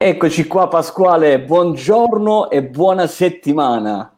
Eccoci qua Pasquale, buongiorno e buona settimana.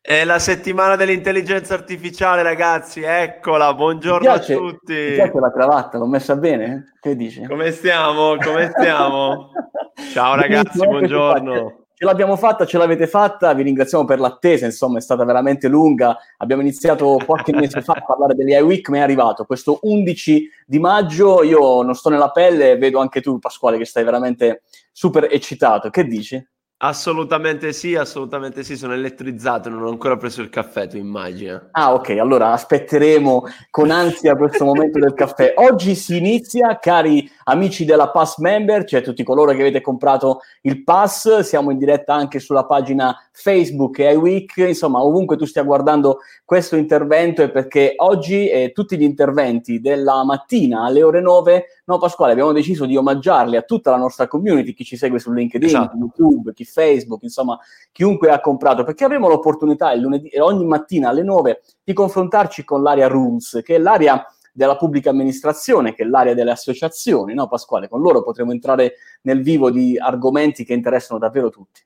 È la settimana dell'intelligenza artificiale, ragazzi. Eccola, buongiorno piace, a tutti. Mi piace la cravatta, l'ho messa bene? Che dici? Come stiamo? Come stiamo? Ciao ragazzi, buongiorno. Ce l'abbiamo fatta, ce l'avete fatta, vi ringraziamo per l'attesa, insomma è stata veramente lunga, abbiamo iniziato qualche mese fa a parlare degli iWeek, ma è arrivato questo 11 di maggio, io non sto nella pelle, vedo anche tu Pasquale che stai veramente super eccitato, che dici? Assolutamente sì, assolutamente sì, sono elettrizzato, non ho ancora preso il caffè, tu immagini. Ah ok, allora aspetteremo con ansia questo momento del caffè. Oggi si inizia, cari amici della Pass Member, cioè tutti coloro che avete comprato il Pass, siamo in diretta anche sulla pagina Facebook e iWeek, insomma ovunque tu stia guardando questo intervento è perché oggi eh, tutti gli interventi della mattina alle ore 9 No, Pasquale, abbiamo deciso di omaggiarli a tutta la nostra community, chi ci segue su LinkedIn, esatto. YouTube, chi Facebook, insomma, chiunque ha comprato, perché avremo l'opportunità il lunedì, ogni mattina alle 9 di confrontarci con l'area Rules, che è l'area della pubblica amministrazione, che è l'area delle associazioni, no Pasquale? Con loro potremo entrare nel vivo di argomenti che interessano davvero tutti.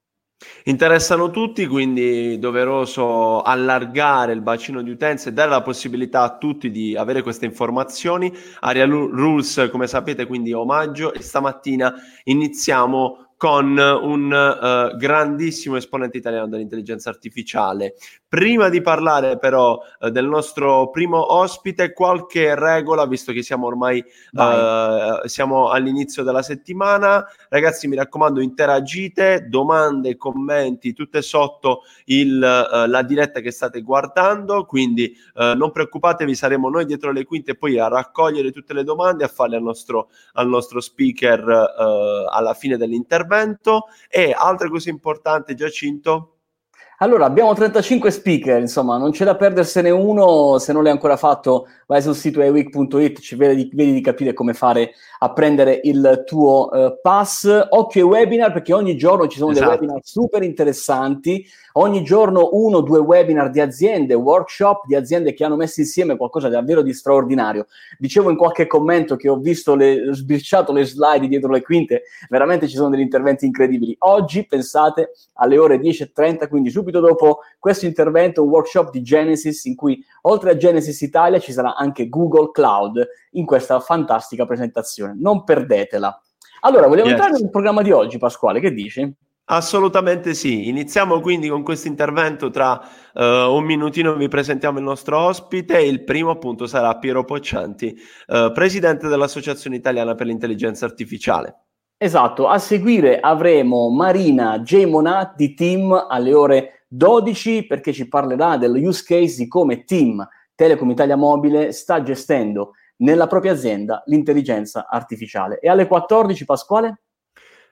Interessano tutti, quindi doveroso allargare il bacino di utenza e dare la possibilità a tutti di avere queste informazioni. Aria Rules, come sapete, quindi omaggio e stamattina iniziamo con un uh, grandissimo esponente italiano dell'intelligenza artificiale. Prima di parlare però uh, del nostro primo ospite, qualche regola, visto che siamo ormai uh, siamo all'inizio della settimana. Ragazzi, mi raccomando, interagite, domande, commenti, tutte sotto il, la diretta che state guardando, quindi non preoccupatevi, saremo noi dietro le quinte poi a raccogliere tutte le domande, a farle al nostro, al nostro speaker alla fine dell'intervento intervento e altre cose importanti, Giacinto? Allora, abbiamo 35 speaker, insomma, non c'è da perdersene uno, se non l'hai ancora fatto vai sul sito eweek.it, ci vedi, vedi, di capire come fare a prendere il tuo uh, pass. Occhio ai webinar, perché ogni giorno ci sono esatto. dei webinar super interessanti, ogni giorno uno o due webinar di aziende, workshop di aziende che hanno messo insieme qualcosa davvero di straordinario. Dicevo in qualche commento che ho visto, le, sbirciato le slide dietro le quinte, veramente ci sono degli interventi incredibili. Oggi, pensate, alle ore 10.30, quindi subito subito dopo questo intervento un workshop di Genesis in cui oltre a Genesis Italia ci sarà anche Google Cloud in questa fantastica presentazione. Non perdetela. Allora, vogliamo yes. entrare nel programma di oggi, Pasquale, che dici? Assolutamente sì. Iniziamo quindi con questo intervento. Tra uh, un minutino vi presentiamo il nostro ospite. Il primo appunto sarà Piero Poccianti, uh, presidente dell'Associazione Italiana per l'Intelligenza Artificiale. Esatto, a seguire avremo Marina J. Monat di Team alle ore 12 perché ci parlerà dello use case di come Team Telecom Italia Mobile sta gestendo nella propria azienda l'intelligenza artificiale. E alle 14 Pasquale?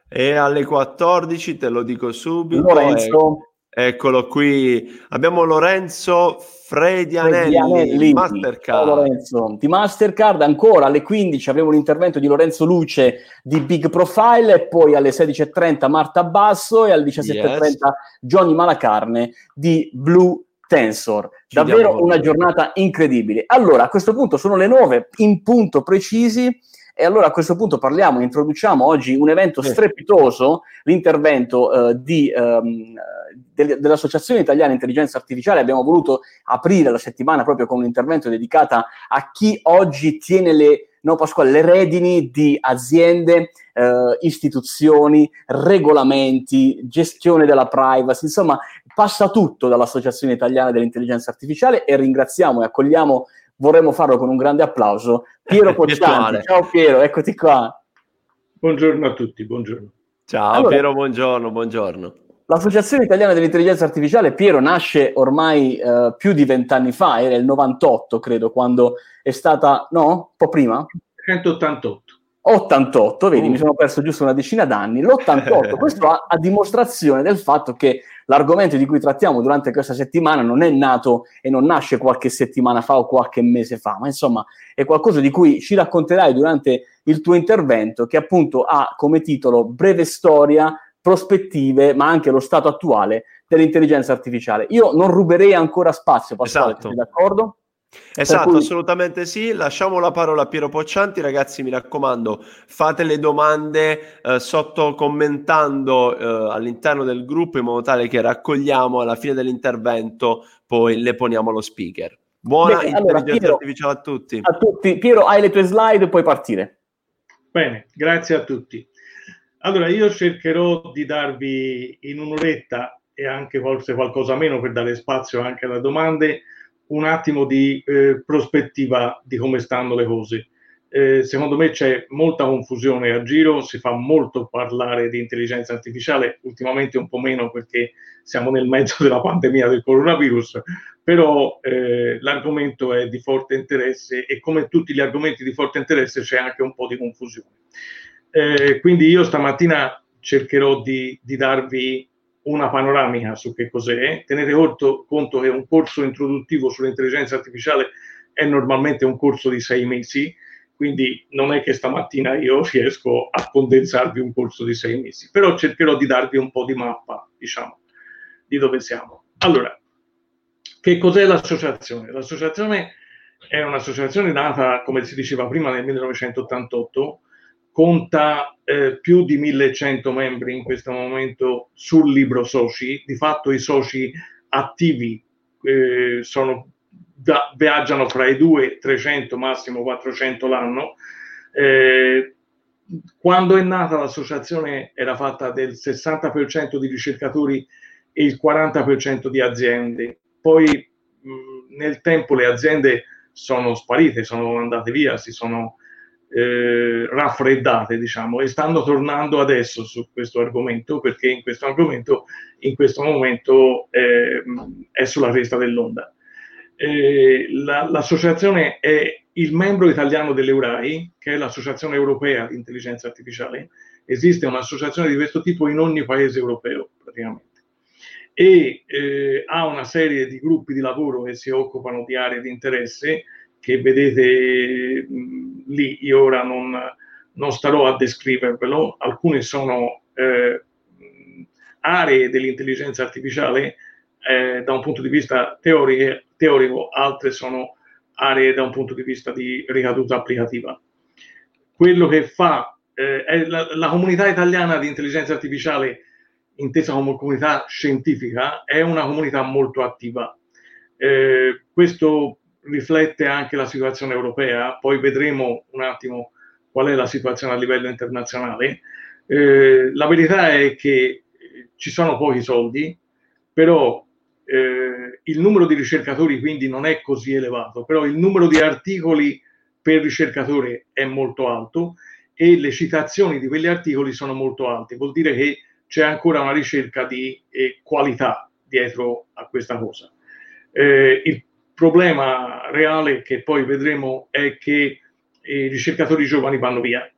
E alle 14 te lo dico subito. Lorenzo. Eccolo qui, abbiamo Lorenzo Fredianelli, Fredianelli. Mastercard. Ciao Lorenzo, di Mastercard ancora alle 15 avremo l'intervento di Lorenzo Luce di Big Profile e poi alle 16.30 Marta Basso e alle 17.30 yes. Johnny Malacarne di Blue Tensor. Ci Davvero una giornata incredibile. Allora, a questo punto sono le 9 in punto precisi e allora a questo punto parliamo, introduciamo oggi un evento strepitoso, l'intervento uh, di, um, de- dell'Associazione Italiana Intelligenza Artificiale. Abbiamo voluto aprire la settimana proprio con un intervento dedicato a chi oggi tiene le, no, Pasquale, le redini di aziende, uh, istituzioni, regolamenti, gestione della privacy, insomma passa tutto dall'Associazione Italiana dell'Intelligenza Artificiale e ringraziamo e accogliamo vorremmo farlo con un grande applauso. Piero Poccianti, ciao Piero, eccoti qua. Buongiorno a tutti, buongiorno. Ciao allora, Piero, buongiorno, buongiorno. L'Associazione Italiana dell'Intelligenza Artificiale, Piero, nasce ormai eh, più di vent'anni fa, era il 98 credo, quando è stata, no? Un po' prima? 188. 88, vedi, uh. mi sono perso giusto una decina d'anni. L'88, questo a, a dimostrazione del fatto che l'argomento di cui trattiamo durante questa settimana non è nato e non nasce qualche settimana fa o qualche mese fa, ma insomma è qualcosa di cui ci racconterai durante il tuo intervento che appunto ha come titolo Breve storia, prospettive, ma anche lo stato attuale dell'intelligenza artificiale. Io non ruberei ancora spazio, Pasquale, esatto. d'accordo? Esatto, cui... assolutamente sì. Lasciamo la parola a Piero Poccianti, ragazzi. Mi raccomando, fate le domande eh, sotto commentando eh, all'interno del gruppo in modo tale che raccogliamo alla fine dell'intervento, poi le poniamo allo speaker. Buona Bene, intelligenza allora, Piero, artificiale a tutti. A tutti. Piero, hai le tue slide e puoi partire. Bene, grazie a tutti. Allora, io cercherò di darvi in un'oretta e anche forse qualcosa meno per dare spazio anche alle domande, un attimo di eh, prospettiva di come stanno le cose. Eh, secondo me c'è molta confusione a giro, si fa molto parlare di intelligenza artificiale, ultimamente un po' meno perché siamo nel mezzo della pandemia del coronavirus, però eh, l'argomento è di forte interesse e come tutti gli argomenti di forte interesse c'è anche un po' di confusione. Eh, quindi io stamattina cercherò di, di, darvi una panoramica su che cos'è. Tenete conto, conto che un corso introduttivo sull'intelligenza artificiale è normalmente un corso di sei mesi, quindi non è che stamattina io riesco a condensarvi un corso di sei mesi, però cercherò di darvi un po' di mappa, diciamo, di dove siamo. Allora, che cos'è l'associazione? L'associazione è un'associazione nata, come si diceva prima, nel 1988 conta eh, più di 1100 membri in questo momento sul libro soci, di fatto i soci attivi eh, sono, da, viaggiano fra i 2 300 massimo 400 l'anno. Eh, quando è nata l'associazione era fatta del 60% di ricercatori e il 40% di aziende. Poi mh, nel tempo le aziende sono sparite, sono andate via, si sono eh, raffreddate, diciamo, e stanno tornando adesso su questo argomento perché in questo argomento in questo momento eh, è sulla cresta dell'onda. Eh, la, l'associazione è il membro italiano dell'Eurai, che è l'associazione europea di intelligenza artificiale. Esiste un'associazione di questo tipo in ogni paese europeo, praticamente. E eh, ha una serie di gruppi di lavoro che si occupano di aree di interesse che vedete mh, lì, io ora non, non, starò a descrivervelo, alcune sono eh, aree dell'intelligenza artificiale eh, da un punto di vista teorico, teorico, altre sono aree da un punto di vista di ricaduta applicativa. Quello che fa eh, la, la, comunità italiana di intelligenza artificiale, intesa come comunità scientifica, è una comunità molto attiva. Eh, questo riflette anche la situazione europea, poi vedremo un attimo qual è la situazione a livello internazionale. Eh, la verità è che ci sono pochi soldi, però eh, il numero di ricercatori quindi non è così elevato, però il numero di articoli per ricercatore è molto alto e le citazioni di quegli articoli sono molto alte, vuol dire che c'è ancora una ricerca di eh, qualità dietro a questa cosa. Eh, il problema reale che poi vedremo è che i ricercatori giovani vanno via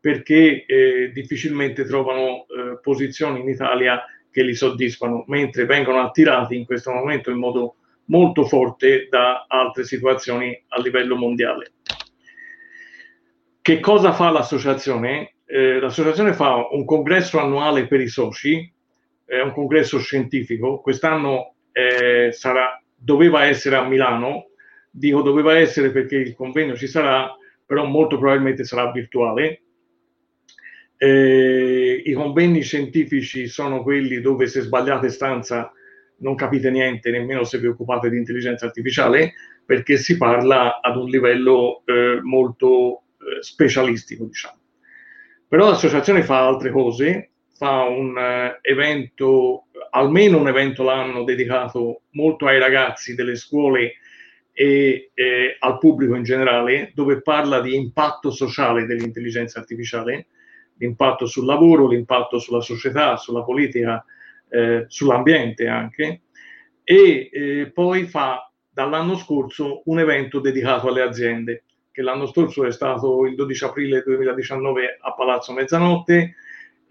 perché eh, difficilmente trovano eh, posizioni in Italia che li soddisfano, mentre vengono attirati in questo momento in modo molto forte da altre situazioni a livello mondiale. Che cosa fa l'associazione? Eh, l'associazione fa un congresso annuale per i soci, è un congresso scientifico, quest'anno eh, sarà doveva essere a Milano, dico doveva essere perché il convegno ci sarà, però molto probabilmente sarà virtuale. Eh, I convegni scientifici sono quelli dove se sbagliate stanza non capite niente, nemmeno se vi occupate di intelligenza artificiale, perché si parla ad un livello eh, molto eh, specialistico, diciamo. Però l'associazione fa altre cose, fa un uh, evento almeno un evento l'anno dedicato molto ai ragazzi delle scuole e eh, al pubblico in generale, dove parla di impatto sociale dell'intelligenza artificiale, l'impatto sul lavoro, l'impatto sulla società, sulla politica, eh, sull'ambiente anche, e eh, poi fa dall'anno scorso un evento dedicato alle aziende, che l'anno scorso è stato il 12 aprile 2019 a Palazzo Mezzanotte,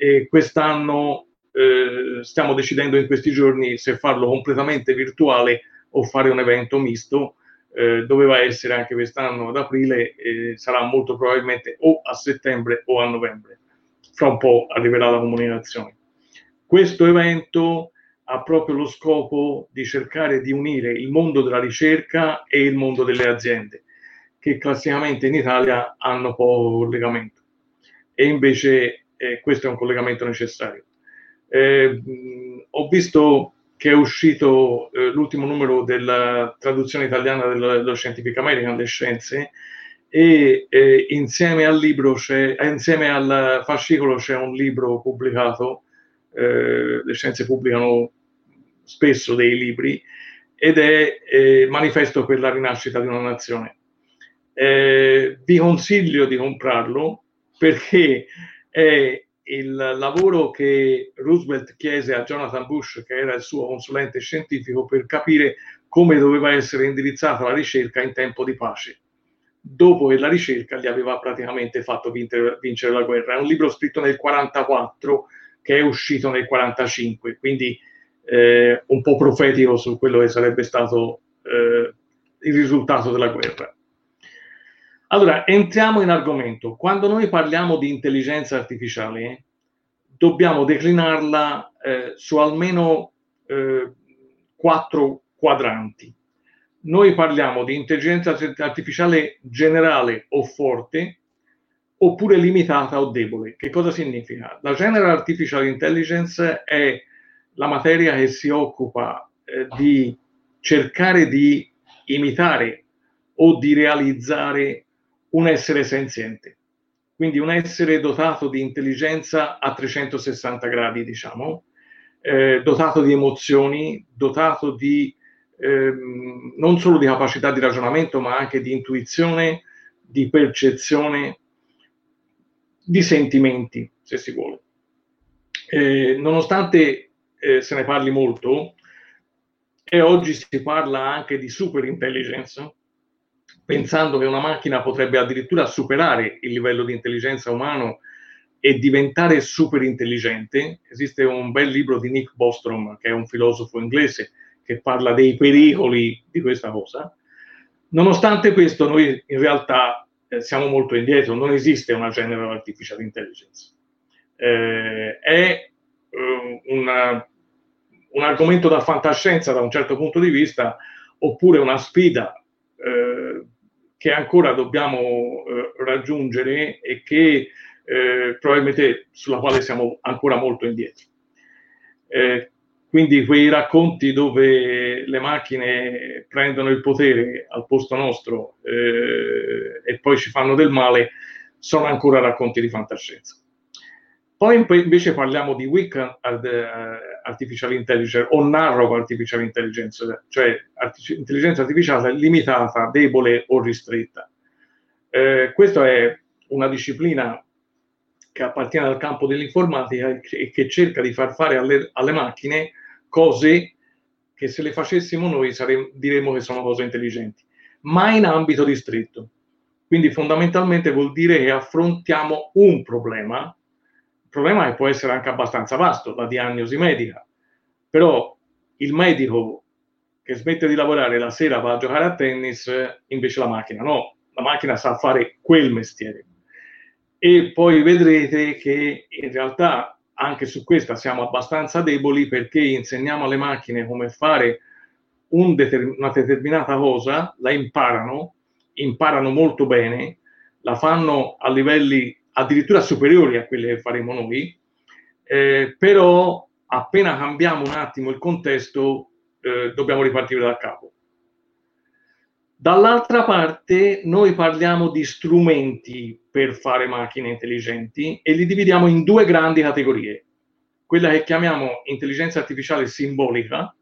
e quest'anno eh, stiamo decidendo in questi giorni se farlo completamente virtuale o fare un evento misto. Eh, doveva essere anche quest'anno ad aprile e sarà molto probabilmente o a settembre o a novembre. Fra un po' arriverà la comunicazione. Questo evento ha proprio lo scopo di cercare di unire il mondo della ricerca e il mondo delle aziende, che classicamente in Italia hanno poco collegamento. E invece eh, questo è un collegamento necessario. Eh, ho visto che è uscito eh, l'ultimo numero della traduzione italiana dello, dello Scientific American, le scienze, e eh, insieme al libro c'è, eh, insieme al fascicolo c'è un libro pubblicato, eh, le scienze pubblicano spesso dei libri, ed è eh, Manifesto per la rinascita di una nazione. Vi consiglio di comprarlo perché è il lavoro che Roosevelt chiese a Jonathan Bush, che era il suo consulente scientifico, per capire come doveva essere indirizzata la ricerca in tempo di pace, dopo che la ricerca gli aveva praticamente fatto vincere, vincere la guerra. È un libro scritto nel 1944 che è uscito nel 1945, quindi eh, un po' profetico su quello che sarebbe stato eh, il risultato della guerra. Allora, entriamo in argomento. Quando noi parliamo di intelligenza artificiale, dobbiamo declinarla eh, su almeno eh, quattro quadranti. Noi parliamo di intelligenza artificiale generale o forte, oppure limitata o debole. Che cosa significa? La General Artificial Intelligence è la materia che si occupa eh, di cercare di imitare o di realizzare un essere senziente, quindi un essere dotato di intelligenza a 360 gradi, diciamo, eh, dotato di emozioni, dotato di ehm, non solo di capacità di ragionamento, ma anche di intuizione, di percezione, di sentimenti, se si vuole. Eh, nonostante eh, se ne parli molto, e oggi si parla anche di super intelligence, pensando che una macchina potrebbe addirittura superare il livello di intelligenza umano e diventare super intelligente. Esiste un bel libro di Nick Bostrom, che è un filosofo inglese, che parla dei pericoli di questa cosa. Nonostante questo, noi in realtà eh, siamo molto indietro, non esiste una General Artificial Intelligence. Eh, è eh, una, un argomento da fantascienza da un certo punto di vista, oppure una sfida eh, che ancora dobbiamo eh, raggiungere e che eh, probabilmente sulla quale siamo ancora molto indietro. Eh, quindi quei racconti dove le macchine prendono il potere al posto nostro eh, e poi ci fanno del male sono ancora racconti di fantascienza. Poi invece parliamo di weak artificial intelligence o narrow artificial intelligence, cioè artific- intelligenza artificiale limitata, debole o ristretta. Eh, questa è una disciplina che appartiene al campo dell'informatica e che cerca di far fare alle, alle macchine cose che se le facessimo noi saremmo, diremmo che sono cose intelligenti, ma in ambito ristretto. Quindi fondamentalmente vuol dire che affrontiamo un problema problema è che può essere anche abbastanza vasto, la diagnosi medica, però il medico che smette di lavorare la sera va a giocare a tennis, invece la macchina no, la macchina sa fare quel mestiere. E poi vedrete che in realtà anche su questa siamo abbastanza deboli perché insegniamo alle macchine come fare un determin- una determinata cosa, la imparano, imparano molto bene, la fanno a livelli addirittura superiori a quelle che faremo noi, eh, però appena cambiamo un attimo il contesto eh, dobbiamo ripartire da capo. Dall'altra parte noi parliamo di strumenti per fare macchine intelligenti e li dividiamo in due grandi categorie. Quella che chiamiamo intelligenza artificiale simbolica,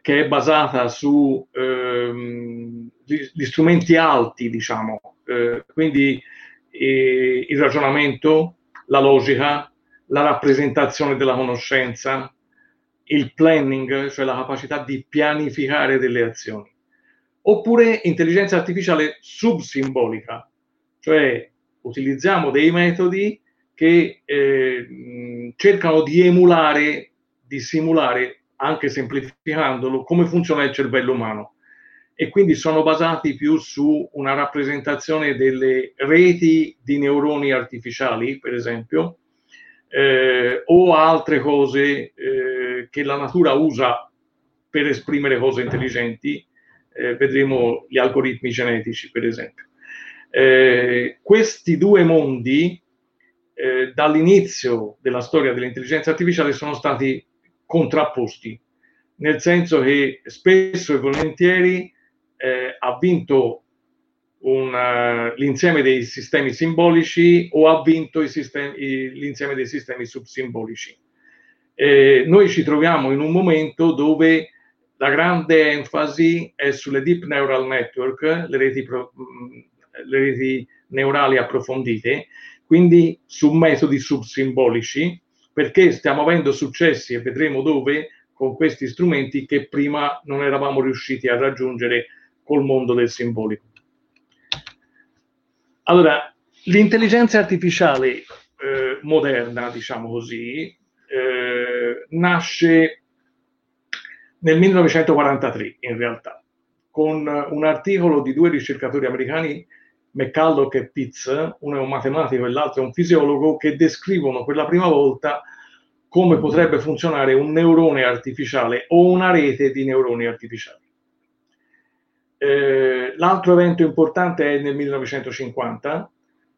che è basata su ehm, strumenti alti, diciamo, eh, quindi eh, il ragionamento, la logica, la rappresentazione della conoscenza, il planning, cioè la capacità di pianificare delle azioni. Oppure intelligenza artificiale subsimbolica, cioè utilizziamo dei metodi che eh, cercano di emulare, di simulare, anche semplificandolo, come funziona il cervello umano e quindi sono basati più su una rappresentazione delle reti di neuroni artificiali, per esempio, eh, o altre cose eh, che la natura usa per esprimere cose intelligenti, eh, vedremo gli algoritmi genetici, per esempio. Eh, questi due mondi, eh, dall'inizio della storia dell'intelligenza artificiale, sono stati contrapposti, nel senso che spesso e volentieri eh, ha vinto una, l'insieme dei sistemi simbolici o ha vinto sistemi, l'insieme dei sistemi subsimbolici. Eh, noi ci troviamo in un momento dove la grande enfasi è sulle deep neural network, le reti, pro, mm, le reti neurali approfondite, quindi su metodi subsimbolici, perché stiamo avendo successi e vedremo dove con questi strumenti che prima non eravamo riusciti a raggiungere col mondo del simbolico. Allora, l'intelligenza artificiale eh, moderna, diciamo così, eh, nasce nel 1943 in realtà, con un articolo di due ricercatori americani, McCulloch e Pitts, uno è un matematico e l'altro è un fisiologo, che descrivono per la prima volta come potrebbe funzionare un neurone artificiale o una rete di neuroni artificiali. Eh, l'altro evento importante è nel 1950,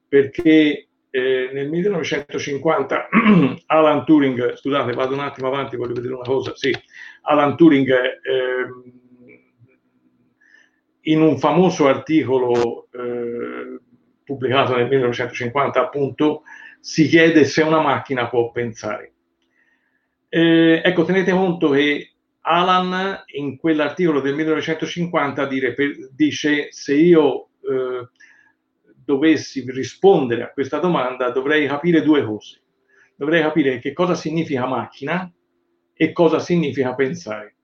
perché eh, nel 1950 Alan Turing, scusate, vado un attimo avanti, voglio vedere una cosa, sì, Alan Turing eh, in un famoso articolo eh, pubblicato nel 1950, appunto, si chiede se una macchina può pensare. Eh, ecco, tenete conto che Alan in quell'articolo del 1950 dire, per, dice se io eh, dovessi rispondere a questa domanda dovrei capire due cose. Dovrei capire che cosa significa macchina e cosa significa pensare.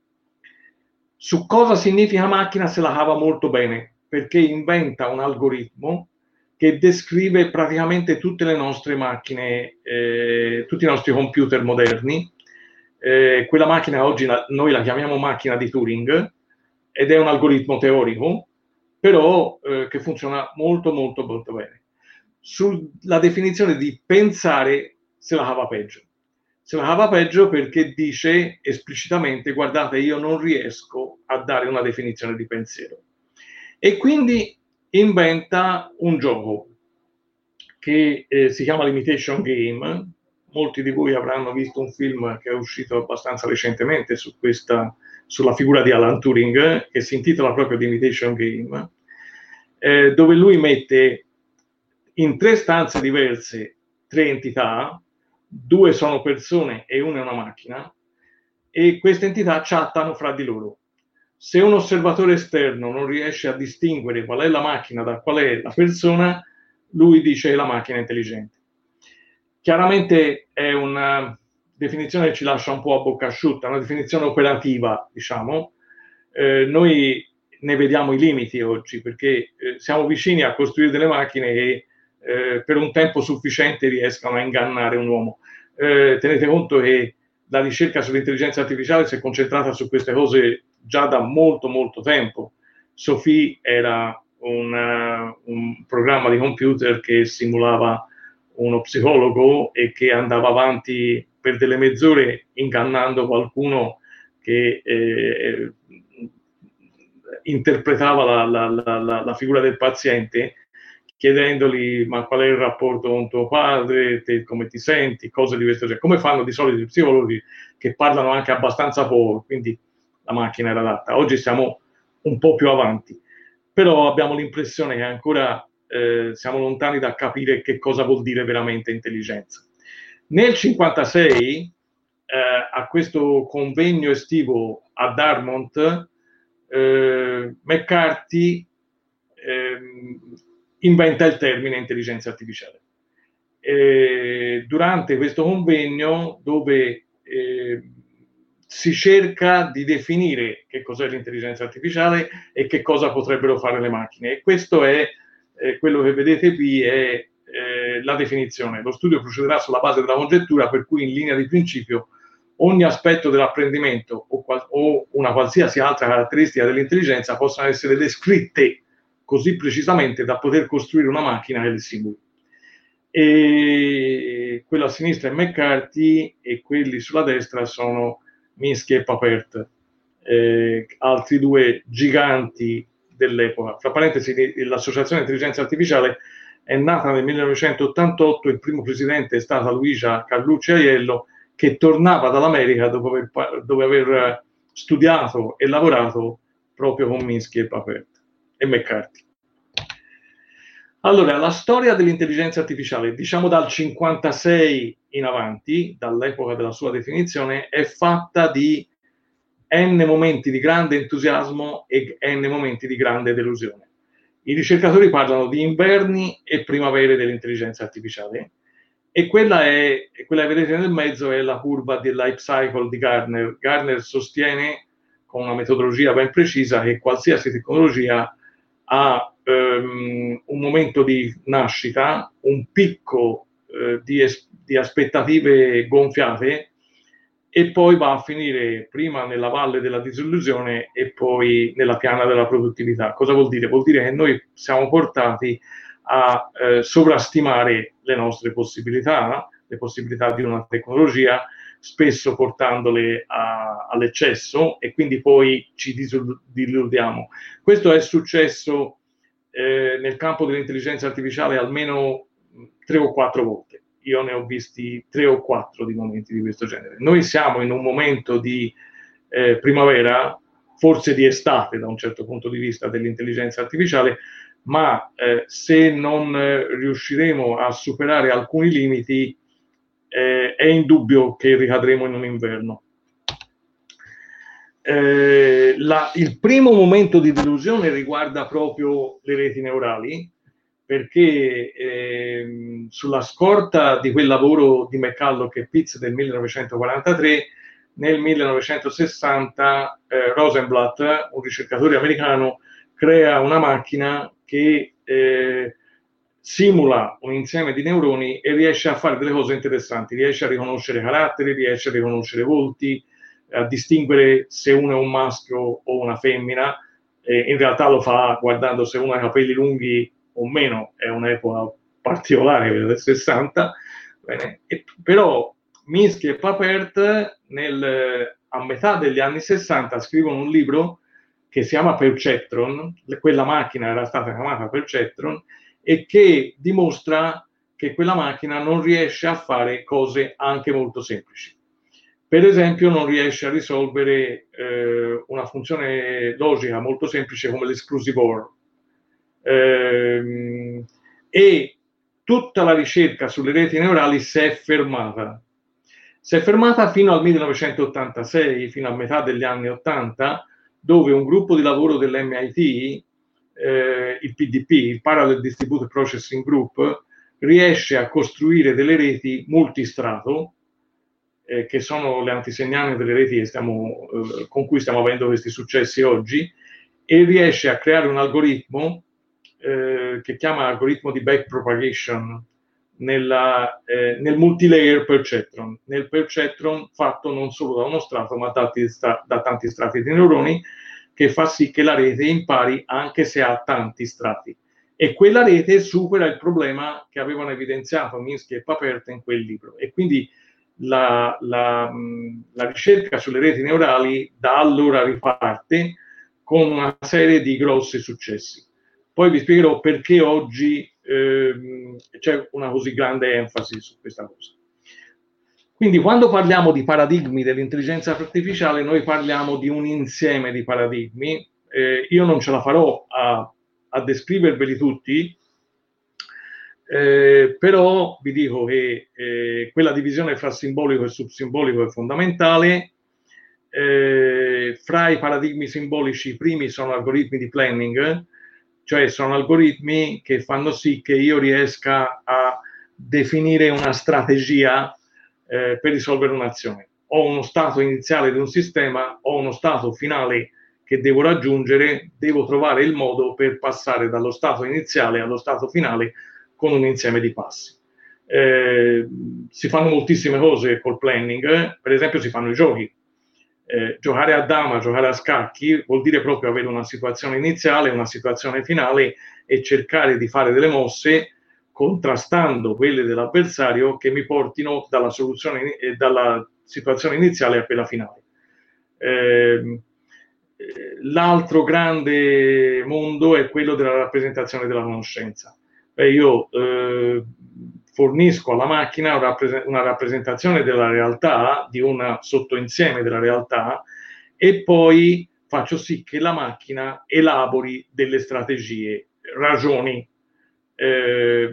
Su cosa significa macchina se la cava molto bene perché inventa un algoritmo che descrive praticamente tutte le nostre macchine, eh, tutti i nostri computer moderni eh, quella macchina oggi la, noi la chiamiamo macchina di Turing ed è un algoritmo teorico, però eh, che funziona molto molto molto bene. Sulla definizione di pensare se la cava peggio. Se la cava peggio perché dice esplicitamente guardate io non riesco a dare una definizione di pensiero. E quindi inventa un gioco che eh, si chiama Limitation Game, molti di voi avranno visto un film che è uscito abbastanza recentemente su questa, sulla figura di Alan Turing, che si intitola proprio The Imitation Game, eh, dove lui mette in tre stanze diverse tre entità, due sono persone e una è una macchina, e queste entità chattano fra di loro. Se un osservatore esterno non riesce a distinguere qual è la macchina da qual è la persona, lui dice la macchina intelligente. Chiaramente è una definizione che ci lascia un po' a bocca asciutta, una definizione operativa, diciamo. Eh, noi ne vediamo i limiti oggi perché eh, siamo vicini a costruire delle macchine che eh, per un tempo sufficiente riescano a ingannare un uomo. Eh, tenete conto che la ricerca sull'intelligenza artificiale si è concentrata su queste cose già da molto molto tempo. Sophie era una, un programma di computer che simulava uno psicologo e che andava avanti per delle mezz'ore ingannando qualcuno che eh, interpretava la, la, la, la, figura del paziente chiedendogli ma qual è il rapporto con tuo padre, te, come ti senti, cose di questo genere, come fanno di solito i psicologi che parlano anche abbastanza poco, quindi la macchina era adatta. Oggi siamo un po' più avanti, però abbiamo l'impressione che ancora eh, siamo lontani da capire che cosa vuol dire veramente intelligenza. Nel 1956, eh, a questo convegno estivo a Dartmouth, eh, McCarthy ehm, inventa il termine intelligenza artificiale. durante questo convegno, dove eh, si cerca di definire che cos'è l'intelligenza artificiale e che cosa potrebbero fare le macchine. E questo è eh, quello che vedete qui è eh, la definizione. Lo studio procederà sulla base della congettura per cui in linea di principio ogni aspetto dell'apprendimento o, qual- o una qualsiasi altra caratteristica dell'intelligenza possano essere descritte così precisamente da poter costruire una macchina che le simuli. E quello a sinistra è McCarthy e quelli sulla destra sono Minsky e Papert, eh, altri due giganti dell'epoca. Fra parentesi, l'associazione intelligenza artificiale è nata nel 1988, il primo presidente è stata Luisa Carlucci Aiello, che tornava dall'America dopo aver, dopo aver studiato e lavorato proprio con Minsky e Papert e McCarthy. Allora, la storia dell'intelligenza artificiale, diciamo dal 56 in avanti, dall'epoca della sua definizione, è fatta di n momenti di grande entusiasmo e n momenti di grande delusione. I ricercatori parlano di inverni e primavere dell'intelligenza artificiale e quella, è, quella che vedete nel mezzo è la curva del life cycle di Gartner. Gartner sostiene con una metodologia ben precisa che qualsiasi tecnologia ha um, un momento di nascita, un picco uh, di, es- di aspettative gonfiate e poi va a finire prima nella valle della disillusione e poi nella piana della produttività. Cosa vuol dire? Vuol dire che noi siamo portati a eh, sovrastimare le nostre possibilità, le possibilità di una tecnologia, spesso portandole a, all'eccesso e quindi poi ci disilludiamo. Questo è successo eh, nel campo dell'intelligenza artificiale almeno tre o quattro volte io ne ho visti tre o quattro di momenti di questo genere. Noi siamo in un momento di eh, primavera, forse di estate da un certo punto di vista dell'intelligenza artificiale, ma eh, se non eh, riusciremo a superare alcuni limiti, eh, è indubbio che ricadremo in un inverno. Eh, la, il primo momento di delusione riguarda proprio le reti neurali, perché eh, sulla scorta di quel lavoro di McCulloch e Pitts del 1943, nel 1960 eh, Rosenblatt, un ricercatore americano, crea una macchina che eh, simula un insieme di neuroni e riesce a fare delle cose interessanti, riesce a riconoscere caratteri, riesce a riconoscere volti, a distinguere se uno è un maschio o una femmina. in realtà lo fa guardando se uno ha i capelli lunghi o meno, è un'epoca particolare quella del 60, bene, e, però Minsky e Papert nel, a metà degli anni 60 scrivono un libro che si chiama Perceptron, quella macchina era stata chiamata Perceptron, e che dimostra che quella macchina non riesce a fare cose anche molto semplici. Per esempio non riesce a risolvere eh, una funzione logica molto semplice come l'esclusive OR, ehm, e tutta la ricerca sulle reti neurali si è fermata. Si è fermata fino al 1986, fino a metà degli anni 80, dove un gruppo di lavoro dell'MIT, eh, il PDP, il Parallel Distributed Processing Group, riesce a costruire delle reti multistrato, eh, che sono le antisegnane delle reti stiamo, eh, con cui stiamo avendo questi successi oggi, e riesce a creare un algoritmo eh, che chiama algoritmo di backpropagation nella, eh, nel multilayer perceptron, nel perceptron fatto non solo da uno strato ma da, sta, da tanti strati di neuroni che fa sì che la rete impari anche se ha tanti strati. E quella rete supera il problema che avevano evidenziato Minsky e Papert in quel libro. E quindi la, la, la, ricerca sulle reti neurali da allora riparte con una serie di grossi successi. Poi vi spiegherò perché oggi ehm, c'è una così grande enfasi su questa cosa. Quindi quando parliamo di paradigmi dell'intelligenza artificiale, noi parliamo di un insieme di paradigmi. Eh, io non ce la farò a, a descriverveli tutti, eh, però vi dico che eh, quella divisione fra simbolico e subsimbolico è fondamentale. Eh, fra i paradigmi simbolici i primi sono algoritmi di planning, cioè sono algoritmi che fanno sì che io riesca a definire una strategia eh, per risolvere un'azione. Ho uno stato iniziale di un sistema, ho uno stato finale che devo raggiungere, devo trovare il modo per passare dallo stato iniziale allo stato finale con un insieme di passi. Eh, si fanno moltissime cose col planning, per esempio si fanno i giochi, eh, giocare a dama, giocare a scacchi vuol dire proprio avere una situazione iniziale, una situazione finale e cercare di fare delle mosse contrastando quelle dell'avversario che mi portino dalla soluzione e dalla situazione iniziale a quella finale. Eh, l'altro grande mondo è quello della rappresentazione della conoscenza. Beh, io eh, fornisco alla macchina una rappresentazione della realtà, di un sottoinsieme della realtà, e poi faccio sì che la macchina elabori delle strategie, ragioni. Eh,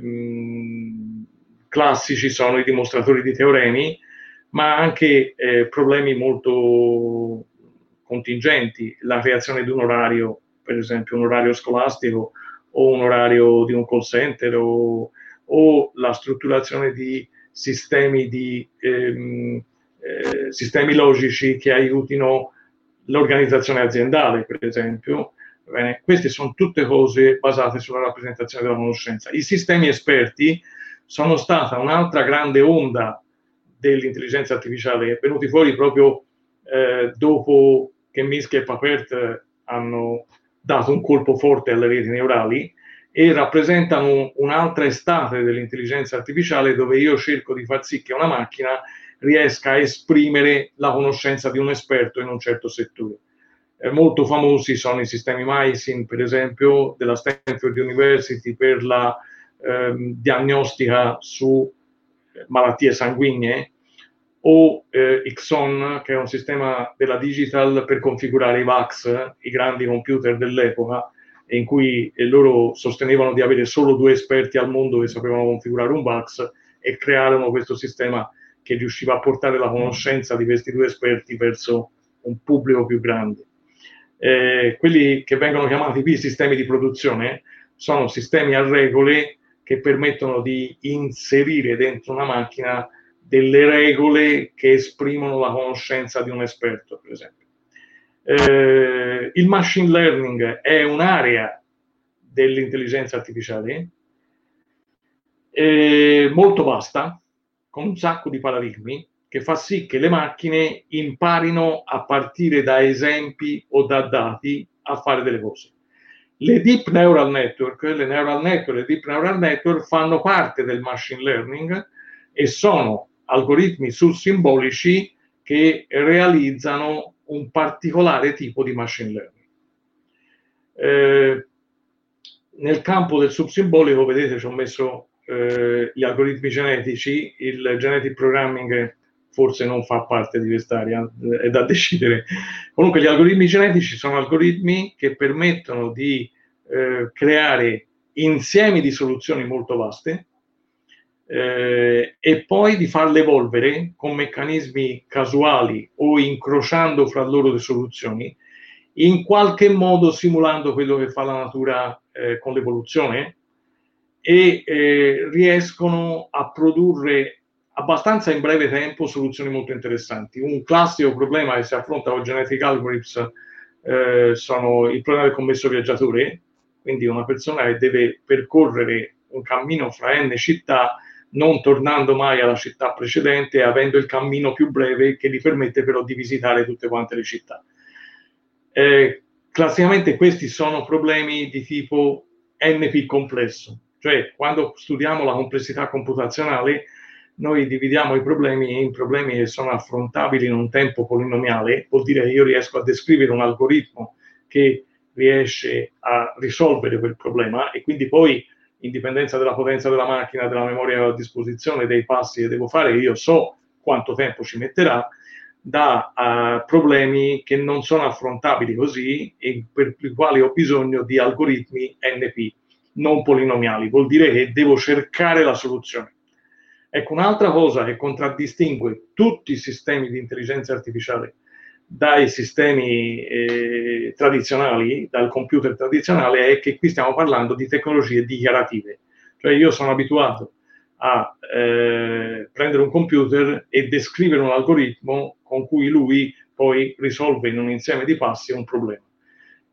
classici sono i dimostratori di teoremi, ma anche eh, problemi molto contingenti, la creazione di un orario, per esempio un orario scolastico o un orario di un call center o, o la strutturazione di sistemi, di, ehm, eh, sistemi logici che aiutino l'organizzazione aziendale, per esempio. Bene, queste sono tutte cose basate sulla rappresentazione della conoscenza. I sistemi esperti sono stata un'altra grande onda dell'intelligenza artificiale, è venuti fuori proprio eh, dopo che Minsky e Papert hanno dato un colpo forte alle reti neurali e rappresentano un'altra estate dell'intelligenza artificiale dove io cerco di far sì che una macchina riesca a esprimere la conoscenza di un esperto in un certo settore. Eh, molto famosi sono i sistemi MySyn, per esempio, della Stanford University per la ehm, diagnostica su malattie sanguigne, o eh, Xon, che è un sistema della Digital per configurare i VAX, i grandi computer dell'epoca, in cui eh, loro sostenevano di avere solo due esperti al mondo che sapevano configurare un VAX e crearono questo sistema che riusciva a portare la conoscenza di questi due esperti verso un pubblico più grande. Eh, quelli che vengono chiamati qui sistemi di produzione sono sistemi a regole che permettono di inserire dentro una macchina delle regole che esprimono la conoscenza di un esperto, per esempio. Eh, il machine learning è un'area dell'intelligenza artificiale eh, molto vasta, con un sacco di paradigmi, che fa sì che le macchine imparino a partire da esempi o da dati a fare delle cose. Le deep neural network, le neural network, le deep neural network fanno parte del machine learning e sono algoritmi subsimbolici che realizzano un particolare tipo di machine learning. Eh, nel campo del subsimbolico, vedete, ci ho messo eh, gli algoritmi genetici, il genetic programming forse non fa parte di quest'area, è da decidere. Comunque gli algoritmi genetici sono algoritmi che permettono di eh, creare insiemi di soluzioni molto vaste, eh, e poi di farle evolvere con meccanismi casuali o incrociando fra loro le soluzioni, in qualche modo simulando quello che fa la natura eh, con l'evoluzione e eh, riescono a produrre abbastanza in breve tempo soluzioni molto interessanti. Un classico problema che si affronta con Genetic Algorithms eh, sono il problema del commesso viaggiatore, quindi una persona che deve percorrere un cammino fra n città non tornando mai alla città precedente avendo il cammino più breve che gli permette però di visitare tutte quante le città. Eh, classicamente questi sono problemi di tipo NP complesso, cioè quando studiamo la complessità computazionale noi dividiamo i problemi in problemi che sono affrontabili in un tempo polinomiale, vuol dire che io riesco a descrivere un algoritmo che riesce a risolvere quel problema e quindi poi in dipendenza della potenza della macchina, della memoria a disposizione, dei passi che devo fare, io so quanto tempo ci metterà, da uh, problemi che non sono affrontabili così e per i quali ho bisogno di algoritmi NP, non polinomiali, vuol dire che devo cercare la soluzione. Ecco, un'altra cosa che contraddistingue tutti i sistemi di intelligenza artificiale dai sistemi eh, tradizionali, dal computer tradizionale, è che qui stiamo parlando di tecnologie dichiarative. Cioè io sono abituato a eh, prendere un computer e descrivere un algoritmo con cui lui poi risolve in un insieme di passi un problema.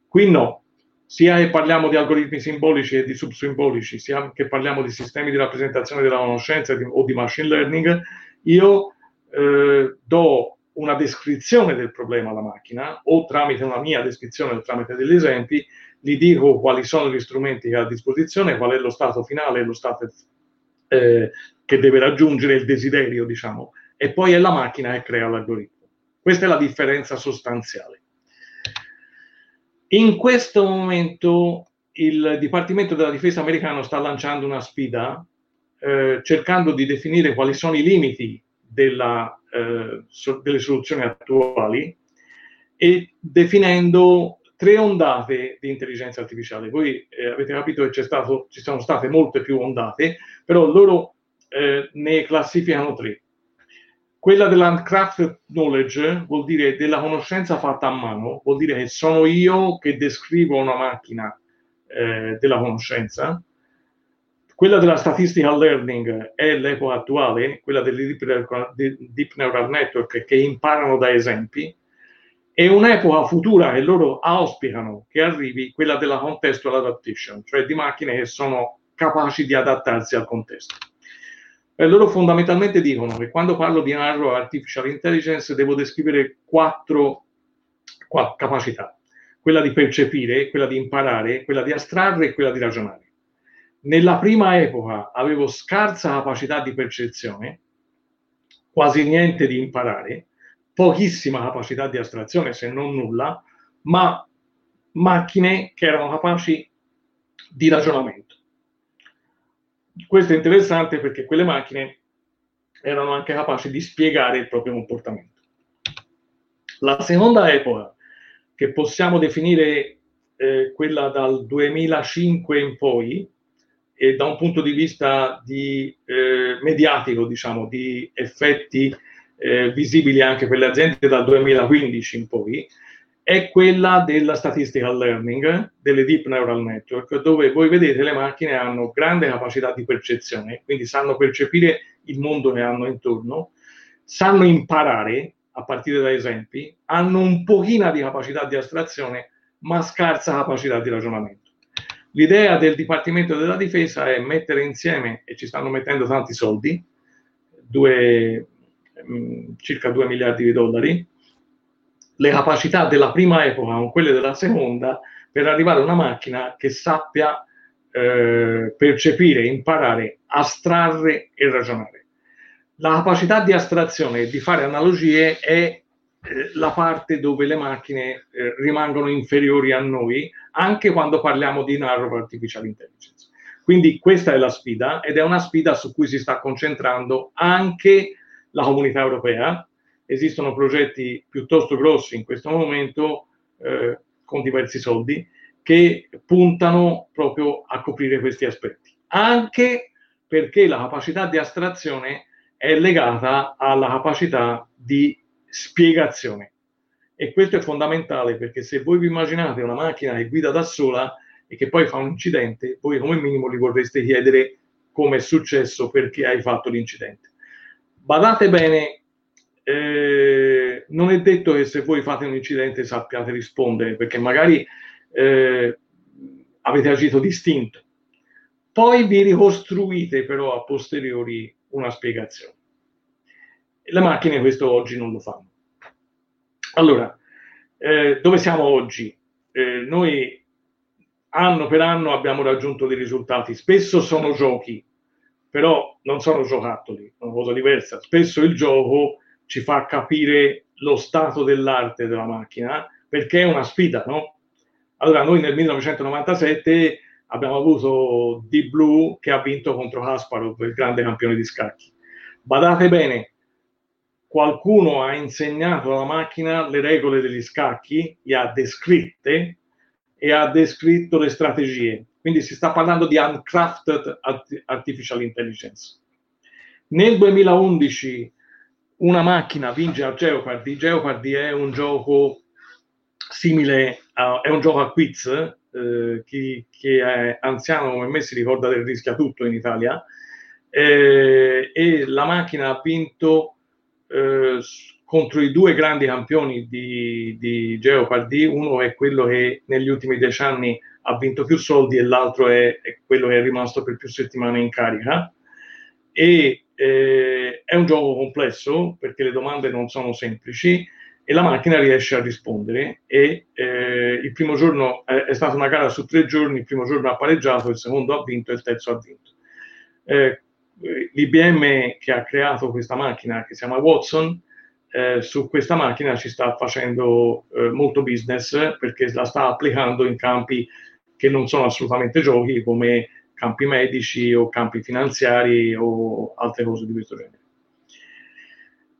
Qui no, sia che parliamo di algoritmi simbolici e di subsimbolici, sia che parliamo di sistemi di rappresentazione della conoscenza o di machine learning, io eh, do una descrizione del problema alla macchina o tramite una mia descrizione o tramite degli esempi gli dico quali sono gli strumenti che ha a disposizione, qual è lo stato finale, lo stato eh, che deve raggiungere il desiderio, diciamo, e poi è la macchina che crea l'algoritmo. Questa è la differenza sostanziale. In questo momento il Dipartimento della Difesa americano sta lanciando una sfida eh, cercando di definire quali sono i limiti della, eh, delle soluzioni attuali e definendo tre ondate di intelligenza artificiale. Voi eh, avete capito che stato, ci sono state molte più ondate, però loro eh, ne classificano tre. Quella dell'uncrafted knowledge vuol dire della conoscenza fatta a mano, vuol dire che sono io che descrivo una macchina eh, della conoscenza. Quella della statistical learning è l'epoca attuale, quella delle deep neural network che imparano da esempi, e un'epoca futura che loro auspicano che arrivi, quella della contextual adaptation, cioè di macchine che sono capaci di adattarsi al contesto. E loro fondamentalmente dicono che quando parlo di narrow artificial intelligence devo descrivere quattro, quattro capacità, quella di percepire, quella di imparare, quella di astrarre e quella di ragionare. Nella prima epoca avevo scarsa capacità di percezione, quasi niente di imparare, pochissima capacità di astrazione, se non nulla, ma macchine che erano capaci di ragionamento. Questo è interessante perché quelle macchine erano anche capaci di spiegare il proprio comportamento. La seconda epoca, che possiamo definire eh, quella dal 2005 in poi, e da un punto di vista di, eh, mediatico, diciamo, di effetti eh, visibili anche per le aziende dal 2015 in poi, è quella della statistical learning, delle deep neural network, dove voi vedete le macchine hanno grande capacità di percezione, quindi sanno percepire il mondo che hanno intorno, sanno imparare a partire da esempi, hanno un pochino di capacità di astrazione, ma scarsa capacità di ragionamento. L'idea del Dipartimento della Difesa è mettere insieme, e ci stanno mettendo tanti soldi, due, mh, circa 2 miliardi di dollari, le capacità della prima epoca con quelle della seconda per arrivare a una macchina che sappia eh, percepire, imparare, astrarre e ragionare. La capacità di astrazione e di fare analogie è eh, la parte dove le macchine eh, rimangono inferiori a noi, anche quando parliamo di narrow artificial intelligence. Quindi questa è la sfida ed è una sfida su cui si sta concentrando anche la comunità europea, esistono progetti piuttosto grossi in questo momento eh, con diversi soldi che puntano proprio a coprire questi aspetti, anche perché la capacità di astrazione è legata alla capacità di spiegazione. E questo è fondamentale perché se voi vi immaginate una macchina che guida da sola e che poi fa un incidente, voi come minimo gli vorreste chiedere come è successo, perché hai fatto l'incidente. Badate bene eh, non è detto che se voi fate un incidente sappiate rispondere, perché magari eh, avete agito distinto. Poi vi ricostruite però a posteriori una spiegazione. Le macchine questo oggi non lo fanno. Allora, eh, dove siamo oggi? Eh, noi anno per anno abbiamo raggiunto dei risultati, spesso sono giochi, però non sono giocattoli, è una cosa diversa. Spesso il gioco ci fa capire lo stato dell'arte della macchina, perché è una sfida, no? Allora, noi nel 1997 abbiamo avuto Deep Blue che ha vinto contro Kasparov, il grande campione di scacchi. Badate bene, qualcuno ha insegnato alla macchina le regole degli scacchi, le ha descritte e ha descritto le strategie. Quindi si sta parlando di uncrafted artificial intelligence. Nel 2011 una macchina vince a Jeopardy. Jeopardy è un gioco simile a, è un gioco a quiz. Eh, chi, chi, è anziano come me si ricorda del rischia tutto in Italia. Eh, e la macchina ha vinto eh, contro i due grandi campioni di, di Jeopardy. Uno è quello che negli ultimi dieci anni ha vinto più soldi e l'altro è, è quello che è rimasto per più settimane in carica. E eh, è un gioco complesso perché le domande non sono semplici e la macchina riesce a rispondere e eh, il primo giorno è, è, stata una gara su tre giorni, il primo giorno ha pareggiato, il secondo ha vinto e il terzo ha vinto. Eh, L'IBM che ha creato questa macchina che si chiama Watson eh, su questa macchina ci sta facendo eh, molto business perché la sta applicando in campi che non sono assolutamente giochi come campi medici o campi finanziari o altre cose di questo genere.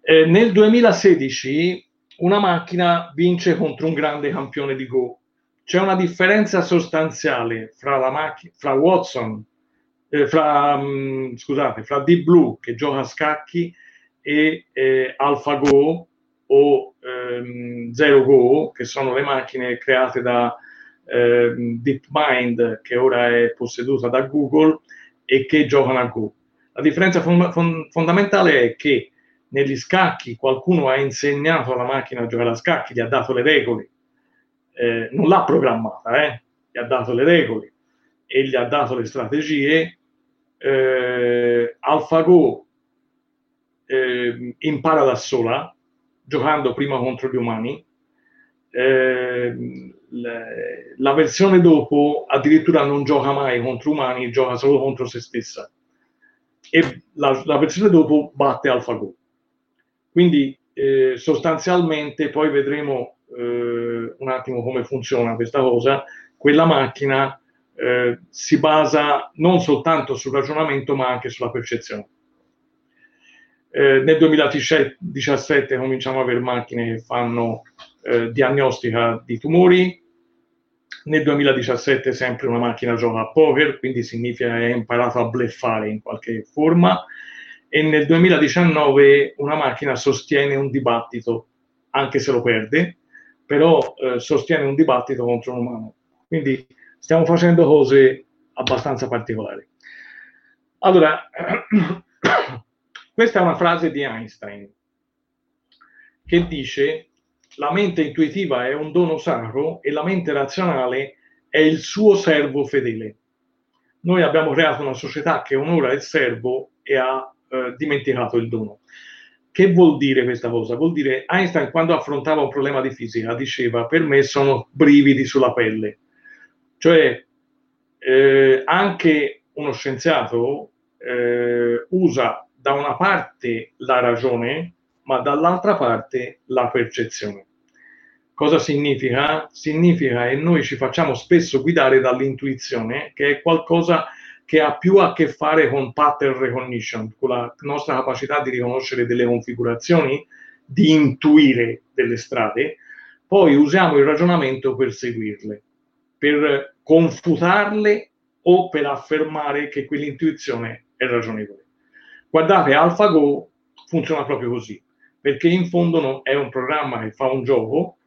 Eh, nel 2016 una macchina vince contro un grande campione di Go. C'è una differenza sostanziale fra, la macch- fra Watson, eh, fra, mh, mm, scusate, fra Deep Blue che gioca a scacchi e eh, AlphaGo o ehm, Zero Go, che sono le macchine create da eh, DeepMind, che ora è posseduta da Google e che giocano a Go. La differenza fond- fond- fondamentale è che negli scacchi qualcuno ha insegnato alla macchina a giocare a scacchi, gli ha dato le regole, eh, non l'ha programmata, eh, gli ha dato le regole e gli ha dato le strategie. Eh, AlphaGo eh, impara da sola, giocando prima contro gli umani. Eh, la versione dopo addirittura non gioca mai contro umani, gioca solo contro se stessa. E la, la versione dopo batte AlphaGo. Quindi eh, sostanzialmente poi vedremo eh, un attimo come funziona questa cosa. Quella macchina eh, si basa non soltanto sul ragionamento ma anche sulla percezione. Eh, nel 2017 cominciamo ad avere macchine che fanno eh, diagnostica di tumori. Nel 2017 sempre una macchina gioca a poker, quindi significa che ha imparato a bleffare in qualche forma e nel 2019 una macchina sostiene un dibattito, anche se lo perde, però eh, sostiene un dibattito contro un umano. Quindi stiamo facendo cose abbastanza particolari. Allora, questa è una frase di Einstein che dice la mente intuitiva è un dono sacro e la mente razionale è il suo servo fedele. Noi abbiamo creato una società che onora il servo e ha eh, dimenticato il dono. Che vuol dire questa cosa? Vuol dire Einstein quando affrontava un problema di fisica diceva per me sono brividi sulla pelle. Cioè eh, anche uno scienziato eh, usa da una parte la ragione, ma dall'altra parte la percezione. Cosa significa? Significa che noi ci facciamo spesso guidare dall'intuizione, che è qualcosa che ha più a che fare con pattern recognition, con la nostra capacità di riconoscere delle configurazioni, di intuire delle strade, poi usiamo il ragionamento per seguirle, per confutarle o per affermare che quell'intuizione è ragionevole. Guardate, AlphaGo funziona proprio così, perché in fondo no, è un programma che fa un gioco,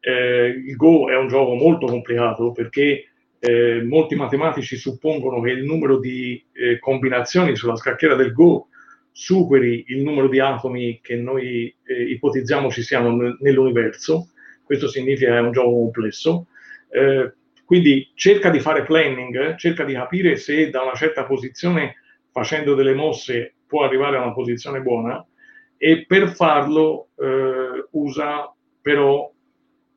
eh, il Go è un gioco molto complicato perché eh, molti matematici suppongono che il numero di eh, combinazioni sulla scacchiera del Go superi il numero di atomi che noi eh, ipotizziamo ci siano n- nell'universo. Questo significa che è un gioco complesso. Eh, quindi cerca di fare planning, cerca di capire se da una certa posizione, facendo delle mosse, può arrivare a una posizione buona e per farlo eh, usa però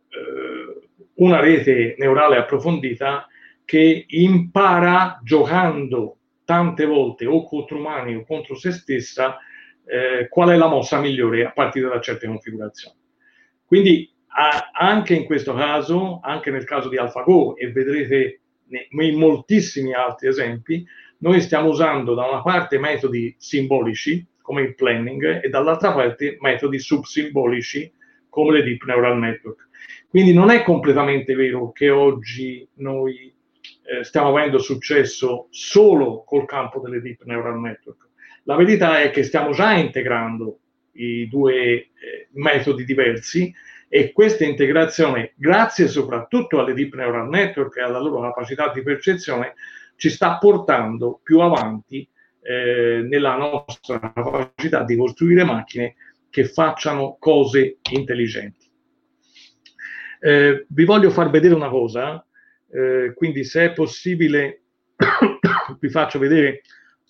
eh, una rete neurale approfondita che impara giocando tante volte o contro umani o contro se stessa eh, qual è la mossa migliore a partire da certe configurazioni. Quindi anche in questo caso, anche nel caso di AlphaGo e vedrete in moltissimi altri esempi, noi stiamo usando da una parte metodi simbolici come il planning e dall'altra parte metodi subsimbolici come le deep neural network. Quindi non è completamente vero che oggi noi eh, stiamo avendo successo solo col campo delle deep neural network. La verità è che stiamo già integrando i due eh, metodi diversi e questa integrazione, grazie soprattutto alle deep neural network e alla loro capacità di percezione, ci sta portando più avanti eh, nella nostra capacità di costruire macchine che facciano cose intelligenti. Eh, vi voglio far vedere una cosa eh, quindi se è possibile vi faccio vedere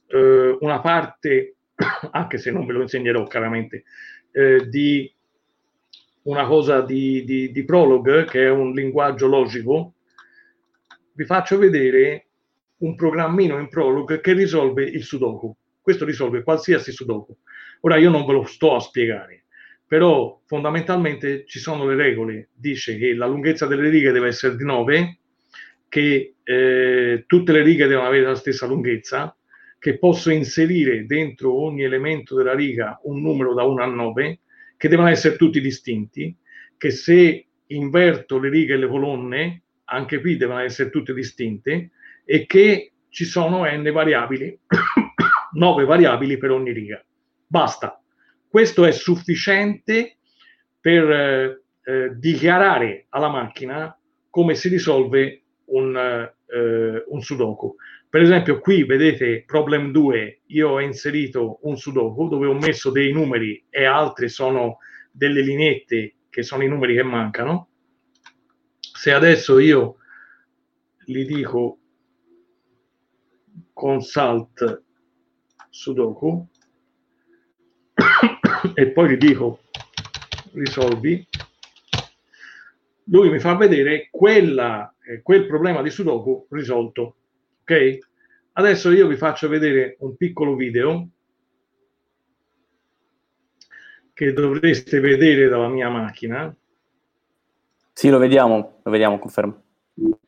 eh, una parte, anche se non ve lo insegnerò chiaramente, eh, di una cosa di, di, di Prolog, che è un linguaggio logico. Vi faccio vedere un programmino in Prolog che risolve il Sudoku. Questo risolve qualsiasi Sudoku. Ora io non ve lo sto a spiegare, però fondamentalmente ci sono le regole. Dice che la lunghezza delle righe deve essere di 9, che eh, tutte le righe devono avere la stessa lunghezza, che posso inserire dentro ogni elemento della riga un numero da 1 a 9, che devono essere tutti distinti, che se inverto le righe e le colonne, anche qui devono essere tutte distinte, e che ci sono n variabili, 9 variabili per ogni riga. Basta. Questo è sufficiente per eh, eh, dichiarare alla macchina come si risolve un, eh, un sudoku. Per esempio, qui vedete problem 2, io ho inserito un sudoku dove ho messo dei numeri e altri sono delle lineette che sono i numeri che mancano. Se adesso io gli dico consult sudoku e poi gli dico risolvi, lui mi fa vedere quella, eh, quel problema di Sudoku risolto. Ok? Adesso io vi faccio vedere un piccolo video che dovreste vedere dalla mia macchina. Sì, lo vediamo, lo vediamo, confermo.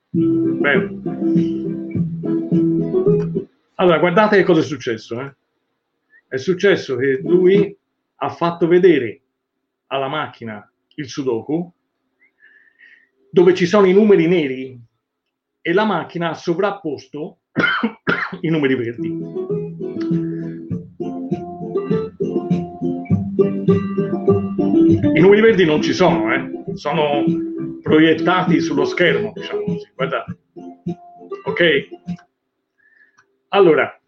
Bene. Allora, guardate che cosa è successo. Eh? È successo che lui ha fatto vedere alla macchina il Sudoku dove ci sono i numeri neri e la macchina ha sovrapposto i numeri verdi. I numeri verdi non ci sono, eh? sono proiettati sullo schermo, diciamo così. Guardate. Ok? Allora,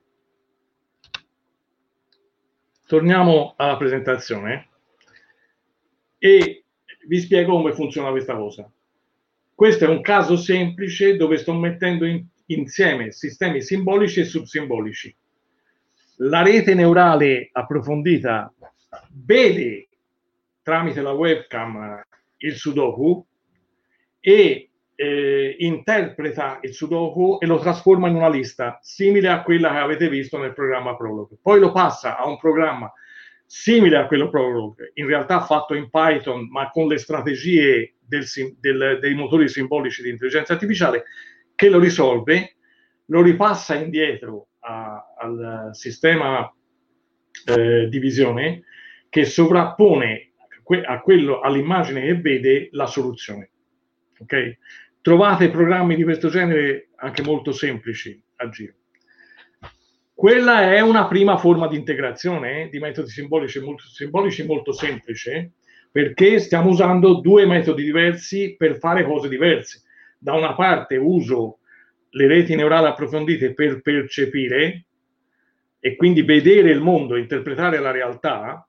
torniamo alla presentazione e vi spiego come funziona questa cosa. Questo è un caso semplice dove sto mettendo in, insieme sistemi simbolici e subsimbolici. La rete neurale approfondita vede tramite la webcam il sudoku e eh, interpreta il sudoku e lo trasforma in una lista simile a quella che avete visto nel programma Prolog. Poi lo passa a un programma simile a quello Prolog, in realtà fatto in Python, ma con le strategie del, del, dei motori simbolici di intelligenza artificiale, che lo risolve, lo ripassa indietro a, al sistema eh, di visione che sovrappone a quello, all'immagine che vede la soluzione. Okay? Trovate programmi di questo genere anche molto semplici a giro. Quella è una prima forma di integrazione eh, di metodi simbolici molto, simbolici molto semplice, perché stiamo usando due metodi diversi per fare cose diverse. Da una parte uso le reti neurali approfondite per percepire e quindi vedere il mondo, interpretare la realtà,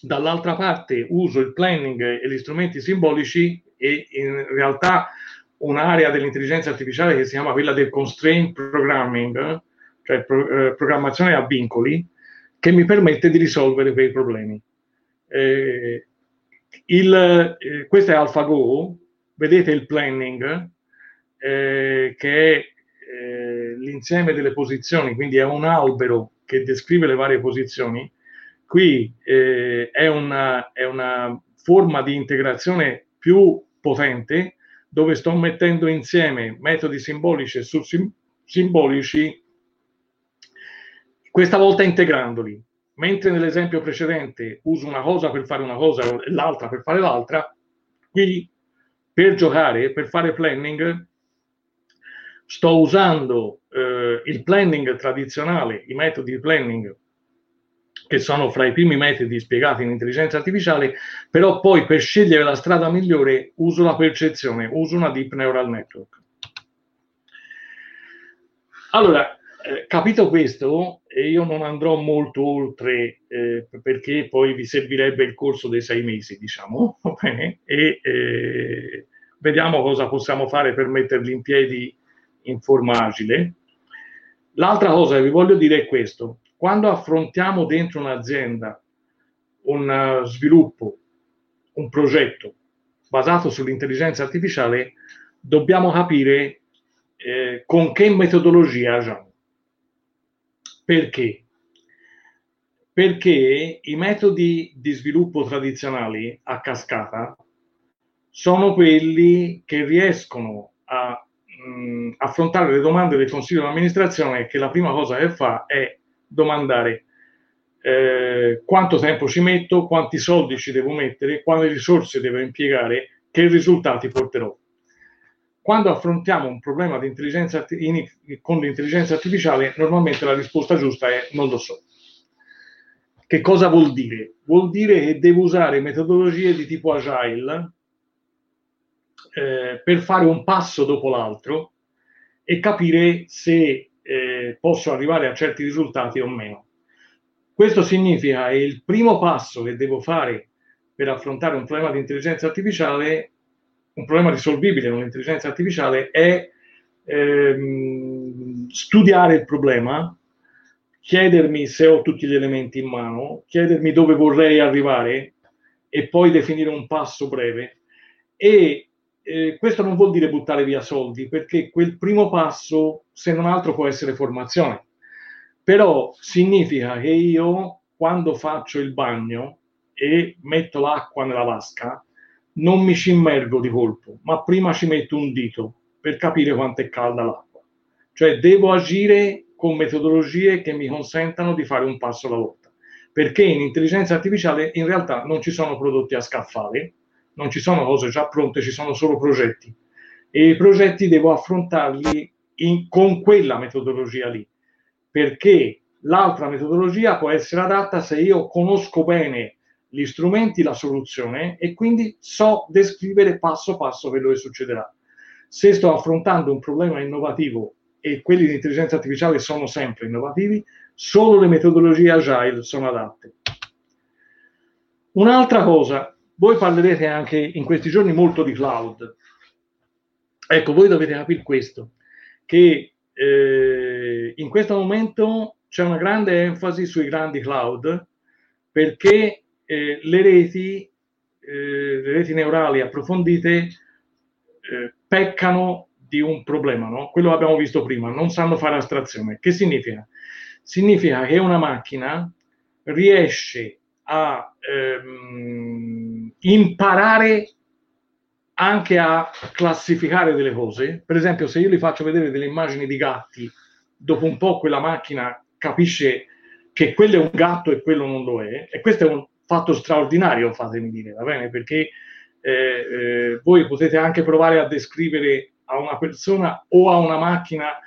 dall'altra parte uso il planning e gli strumenti simbolici e in realtà un'area dell'intelligenza artificiale che si chiama quella del constraint programming, cioè pro, eh, programmazione a vincoli, che mi permette di risolvere quei problemi. Eh, il, eh, questo è AlphaGo, vedete il planning, eh, che è eh, l'insieme delle posizioni, quindi è un albero che descrive le varie posizioni. Qui eh, è una, è una forma di integrazione più potente dove sto mettendo insieme metodi simbolici e subsimbolici, questa volta integrandoli. Mentre nell'esempio precedente uso una cosa per fare una cosa e l'altra per fare l'altra, qui per giocare, per fare planning, sto usando eh, il planning tradizionale, i metodi di planning che sono fra i primi metodi spiegati in intelligenza artificiale, però poi per scegliere la strada migliore uso la percezione, uso una deep neural network. Allora, eh, capito questo, io non andrò molto oltre eh, perché poi vi servirebbe il corso dei sei mesi, diciamo? E eh, vediamo cosa possiamo fare per metterli in piedi in forma agile. L'altra cosa che vi voglio dire è questo. Quando affrontiamo dentro un'azienda un uh, sviluppo, un progetto basato sull'intelligenza artificiale, dobbiamo capire eh, con che metodologia agiamo. Perché? perché i metodi di sviluppo tradizionali a cascata sono quelli che riescono a mh, affrontare le domande del consiglio di amministrazione che la prima cosa che fa è domandare eh, quanto tempo ci metto, quanti soldi ci devo mettere, quali risorse devo impiegare, che risultati porterò. Quando affrontiamo un problema in, con l'intelligenza artificiale, normalmente la risposta giusta è non lo so. Che cosa vuol dire? Vuol dire che devo usare metodologie di tipo agile eh, per fare un passo dopo l'altro e capire se eh, posso arrivare a certi risultati o meno. Questo significa che il primo passo che devo fare per affrontare un problema di intelligenza artificiale, un problema risolvibile con l'intelligenza artificiale, è ehm, studiare il problema, chiedermi se ho tutti gli elementi in mano, chiedermi dove vorrei arrivare e poi definire un passo breve. E eh, questo non vuol dire buttare via soldi, perché quel primo passo, se non altro, può essere formazione. Però significa che io, quando faccio il bagno e metto l'acqua nella vasca, non mi ci immergo di colpo, ma prima ci metto un dito per capire quanto è calda l'acqua. Cioè devo agire con metodologie che mi consentano di fare un passo alla volta. Perché in intelligenza artificiale in realtà non ci sono prodotti a scaffale, non ci sono cose già pronte, ci sono solo progetti. E i progetti devo affrontarli in, con quella metodologia lì, perché l'altra metodologia può essere adatta se io conosco bene gli strumenti, la soluzione e quindi so descrivere passo passo quello che succederà. Se sto affrontando un problema innovativo e quelli di intelligenza artificiale sono sempre innovativi, solo le metodologie agile sono adatte. Un'altra cosa, voi parlerete anche in questi giorni molto di cloud. Ecco, voi dovete capire questo, che eh, in questo momento c'è una grande enfasi sui grandi cloud perché eh, le reti, eh, le reti neurali approfondite eh, peccano di un problema, no? quello abbiamo visto prima, non sanno fare astrazione. Che significa? Significa che una macchina riesce a ehm, imparare anche a classificare delle cose. Per esempio, se io gli faccio vedere delle immagini di gatti, dopo un po' quella macchina capisce che quello è un gatto e quello non lo è. E questo è un fatto straordinario, fatemi dire, va bene? Perché eh, eh, voi potete anche provare a descrivere a una persona o a una macchina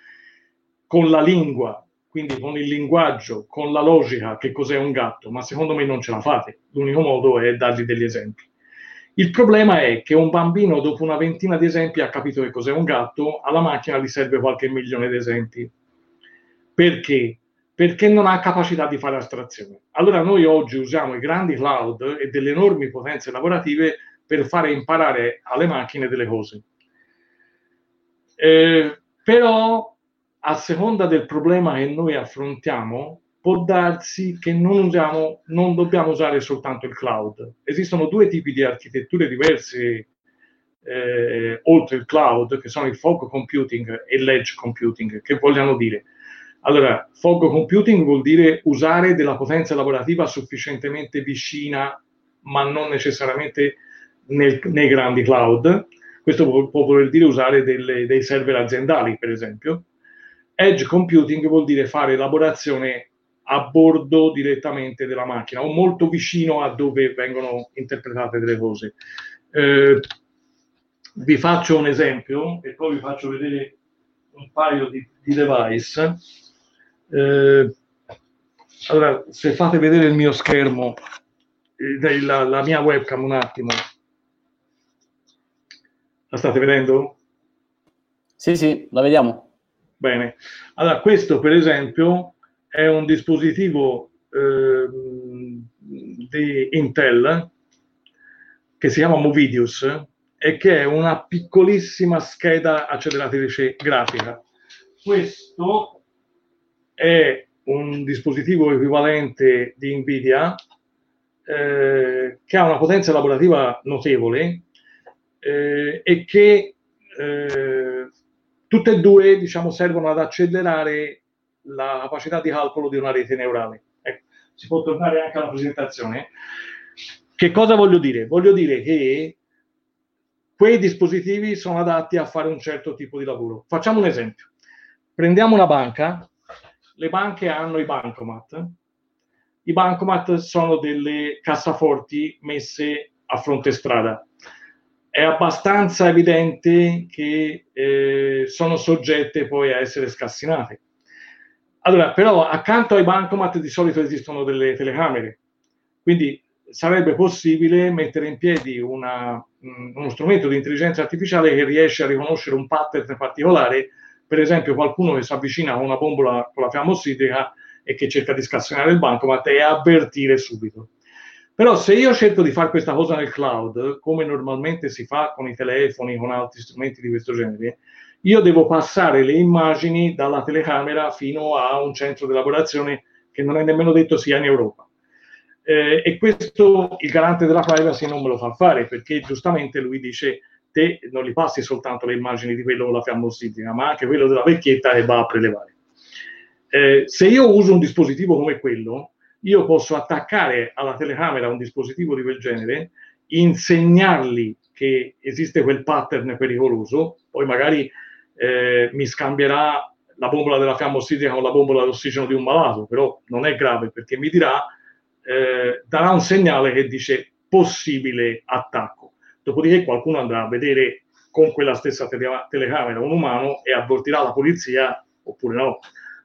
con la lingua, quindi con il linguaggio, con la logica, che cos'è un gatto, ma secondo me non ce la fate. L'unico modo è dargli degli esempi. Il problema è che un bambino, dopo una ventina di esempi, ha capito che cos'è un gatto, alla macchina gli serve qualche milione di esempi. Perché? Perché non ha capacità di fare astrazione. Allora noi oggi usiamo i grandi cloud e delle enormi potenze lavorative per fare imparare alle macchine delle cose. Eh, però a seconda del problema che noi affrontiamo, può darsi che non, usiamo, non dobbiamo usare soltanto il cloud. Esistono due tipi di architetture diverse eh, oltre il cloud, che sono il fog computing e l'edge computing, che vogliono dire. Allora, fog computing vuol dire usare della potenza lavorativa sufficientemente vicina, ma non necessariamente nel, nei grandi cloud, questo può, voler dire usare delle, dei server aziendali, per esempio. Edge computing vuol dire fare elaborazione a bordo direttamente della macchina o molto vicino a dove vengono interpretate delle cose. Eh, vi faccio un esempio e poi vi faccio vedere un paio di, di device. Eh, allora, se fate vedere il mio schermo, eh, la, la mia webcam un attimo, la state vedendo? Sì, sì, la vediamo. Bene. Allora, questo per esempio è un dispositivo eh, di Intel che si chiama Movidius e che è una piccolissima scheda acceleratrice grafica. Questo è un dispositivo equivalente di Nvidia eh, che ha una potenza lavorativa notevole eh, e che eh, tutte e due diciamo, servono ad accelerare la capacità di calcolo di una rete neurale. Ecco, si può tornare anche alla presentazione. Che cosa voglio dire? Voglio dire che quei dispositivi sono adatti a fare un certo tipo di lavoro. Facciamo un esempio. Prendiamo una banca, le banche hanno i bancomat. I bancomat sono delle cassaforti messe a fronte strada. È abbastanza evidente che eh, sono soggette poi a essere scassinate. Allora, però accanto ai bancomat di solito esistono delle telecamere, quindi sarebbe possibile mettere in piedi una, mm, uno strumento di intelligenza artificiale che riesce a riconoscere un pattern particolare, per esempio qualcuno che si avvicina a una bombola con la fiamma ossidrica e che cerca di scassinare il bancomat e avvertire subito. Però se io cerco di fare questa cosa nel cloud, come normalmente si fa con i telefoni, con altri strumenti di questo genere, io devo passare le immagini dalla telecamera fino a un centro di elaborazione che non è nemmeno detto sia in Europa. Eh, e questo il garante della privacy non me lo fa fare perché giustamente lui dice te non li passi soltanto le immagini di quello con la fiamma ossidrica, ma anche quello della vecchietta che va a prelevare. Eh, se io uso un dispositivo come quello, io posso attaccare alla telecamera un dispositivo di quel genere, insegnargli che esiste quel pattern pericoloso, poi magari eh, mi scambierà la bombola della fiamma ossidrica con la bombola d'ossigeno di un malato, però non è grave perché mi dirà, eh, darà un segnale che dice possibile attacco. Dopodiché qualcuno andrà a vedere con quella stessa tele- telecamera un umano e avvertirà la polizia oppure no.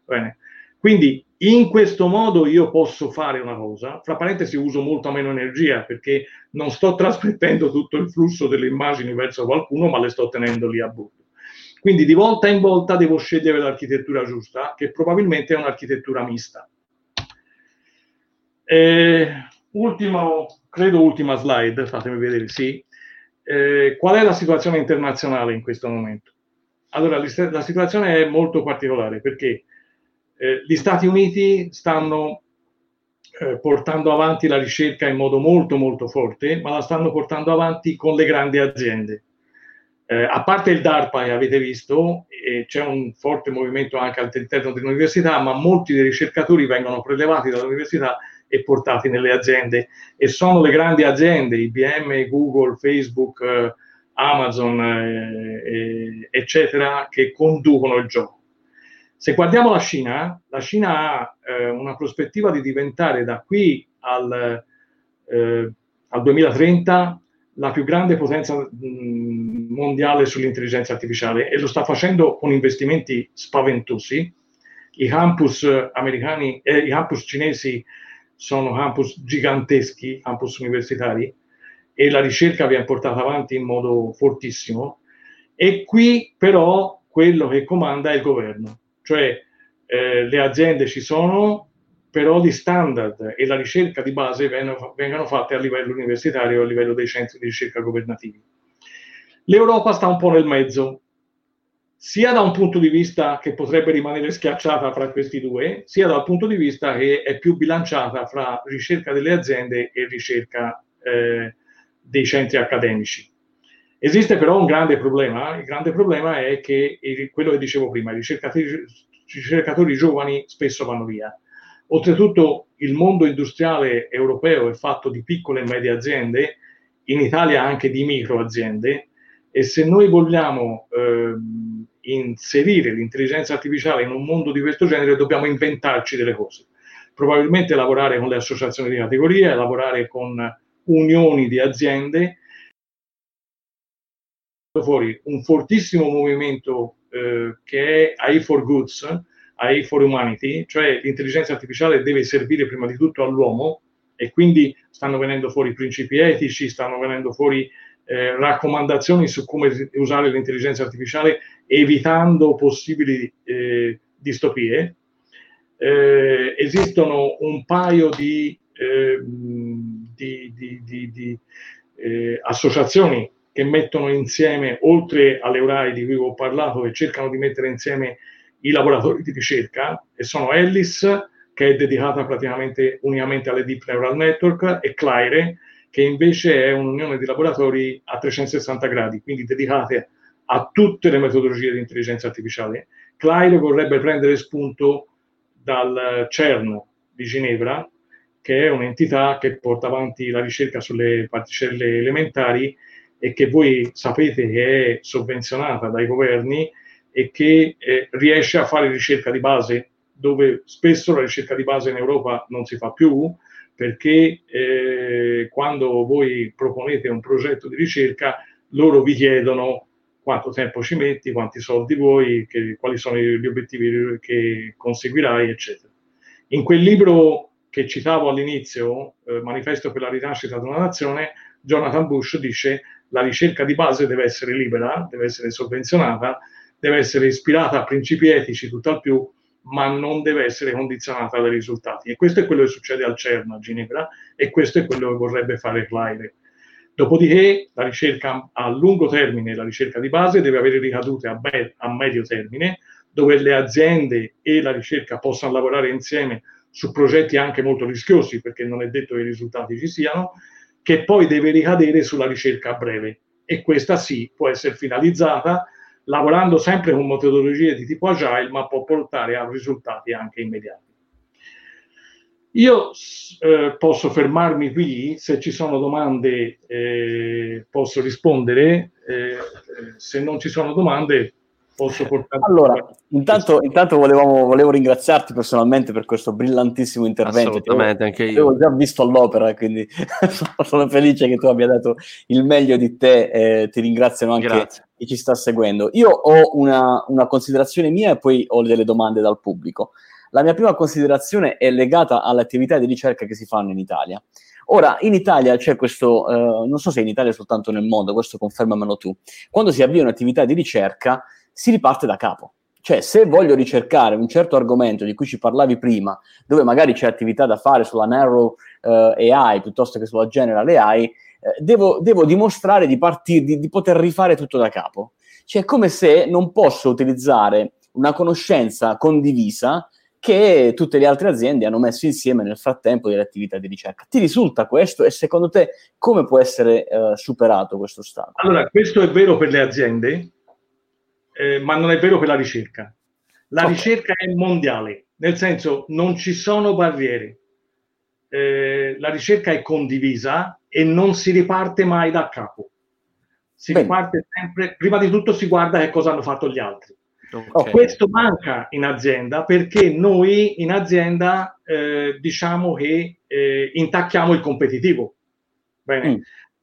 Bene. Quindi in questo modo io posso fare una cosa, fra parentesi uso molto meno energia perché non sto trasmettendo tutto il flusso delle immagini verso qualcuno, ma le sto tenendo lì a bordo. Quindi di volta in volta devo scegliere l'architettura giusta, che probabilmente è un'architettura mista. Eh, ultimo, credo ultima slide, fatemi vedere, sì. Eh, qual è la situazione internazionale in questo momento? Allora, la situazione è molto particolare perché eh, gli Stati Uniti stanno eh, portando avanti la ricerca in modo molto molto forte, ma la stanno portando avanti con le grandi aziende. Eh, a parte il DARPA che avete visto, c'è un forte movimento anche all'interno dell'università, ma molti dei ricercatori vengono prelevati dall'università e portati nelle aziende e sono le grandi aziende, IBM, Google, Facebook, eh, Amazon, eh, eccetera, che conducono il gioco. Se guardiamo la Cina, la Cina ha eh, una prospettiva di diventare da qui al, eh, al 2030 la più grande potenza mh, mondiale sull'intelligenza artificiale e lo sta facendo con investimenti spaventosi. I campus americani, eh, i campus cinesi sono campus giganteschi, campus universitari, e la ricerca viene portata avanti in modo fortissimo. E qui però quello che comanda è il governo, cioè eh, le aziende ci sono, però gli standard e la ricerca di base vengono, vengono fatte a livello universitario, a livello dei centri di ricerca governativi. L'Europa sta un po' nel mezzo, sia da un punto di vista che potrebbe rimanere schiacciata fra questi due, sia dal punto di vista che è più bilanciata fra ricerca delle aziende e ricerca eh, dei centri accademici. Esiste però un grande problema, il grande problema è che quello che dicevo prima, i ricercatori, i ricercatori giovani spesso vanno via Oltretutto il mondo industriale europeo è fatto di piccole e medie aziende, in Italia anche di micro aziende, e se noi vogliamo eh, inserire l'intelligenza artificiale in un mondo di questo genere dobbiamo inventarci delle cose. Probabilmente lavorare con le associazioni di categoria, lavorare con unioni di aziende, fuori un fortissimo movimento eh, che è AI for Goods, AI for Humanity, cioè l'intelligenza artificiale deve servire prima di tutto all'uomo e quindi stanno venendo fuori principi etici, stanno venendo fuori eh, raccomandazioni su come usare l'intelligenza artificiale evitando possibili eh, distopie. Eh, esistono un paio di, ehm, di, di, di eh, associazioni che mettono insieme, oltre alle URAI di cui ho parlato, che cercano di mettere insieme i laboratori di ricerca e sono Ellis, che è dedicata praticamente unicamente alle Deep Neural Network, e Claire, che invece è un'unione di laboratori a 360 gradi, quindi dedicate a tutte le metodologie di intelligenza artificiale. Claire vorrebbe prendere spunto dal CERN di Ginevra, che è un'entità che porta avanti la ricerca sulle particelle elementari e che voi sapete che è sovvenzionata dai governi e che eh, riesce a fare ricerca di base, dove spesso la ricerca di base in Europa non si fa più, perché eh, quando voi proponete un progetto di ricerca, loro vi chiedono quanto tempo ci metti, quanti soldi vuoi, che, quali sono gli obiettivi che conseguirai, eccetera. In quel libro che citavo all'inizio, eh, Manifesto per la rinascita di una nazione, Jonathan Bush dice la ricerca di base deve essere libera, deve essere sovvenzionata, deve essere ispirata a principi etici tutt'al più, ma non deve essere condizionata dai risultati. E questo è quello che succede al CERN a Ginevra e questo è quello che vorrebbe fare Claire. Dopodiché la ricerca a lungo termine, la ricerca di base, deve avere ricadute a, me- a medio termine, dove le aziende e la ricerca possano lavorare insieme su progetti anche molto rischiosi, perché non è detto che i risultati ci siano, che poi deve ricadere sulla ricerca a breve. E questa sì, può essere finalizzata lavorando sempre con metodologie di tipo agile, ma può portare a risultati anche immediati. Io eh, posso fermarmi qui, se ci sono domande eh, posso rispondere, eh, se non ci sono domande posso portare... Allora, intanto, intanto volevamo, volevo ringraziarti personalmente per questo brillantissimo intervento. Assolutamente, anche io. Avevo già visto all'opera, quindi sono felice che tu abbia dato il meglio di te e ti ringraziano anche Grazie. Chi ci sta seguendo. Io ho una, una considerazione mia e poi ho delle domande dal pubblico. La mia prima considerazione è legata alle attività di ricerca che si fanno in Italia. Ora, in Italia c'è questo, eh, non so se in Italia soltanto nel mondo, questo confermamelo tu, quando si avvia un'attività di ricerca si riparte da capo. Cioè, se voglio ricercare un certo argomento di cui ci parlavi prima, dove magari c'è attività da fare sulla narrow eh, AI piuttosto che sulla general AI, eh, devo, devo, dimostrare di, partir, di, di poter rifare tutto da capo. Cioè, è come se non posso utilizzare una conoscenza condivisa che tutte le altre aziende hanno messo insieme nel frattempo delle attività di ricerca. Ti risulta questo e secondo te come può essere eh, superato questo stato? Allora, questo è vero per le aziende, eh, ma non è vero per la ricerca. La okay. ricerca è mondiale, nel senso non ci sono barriere. Eh, la ricerca è condivisa e non si riparte mai da capo. Si Bene. riparte sempre, prima di tutto si guarda che cosa hanno fatto gli altri. Okay. Questo manca in azienda perché noi in azienda eh, diciamo che eh, intacchiamo il competitivo. Bene. Mm.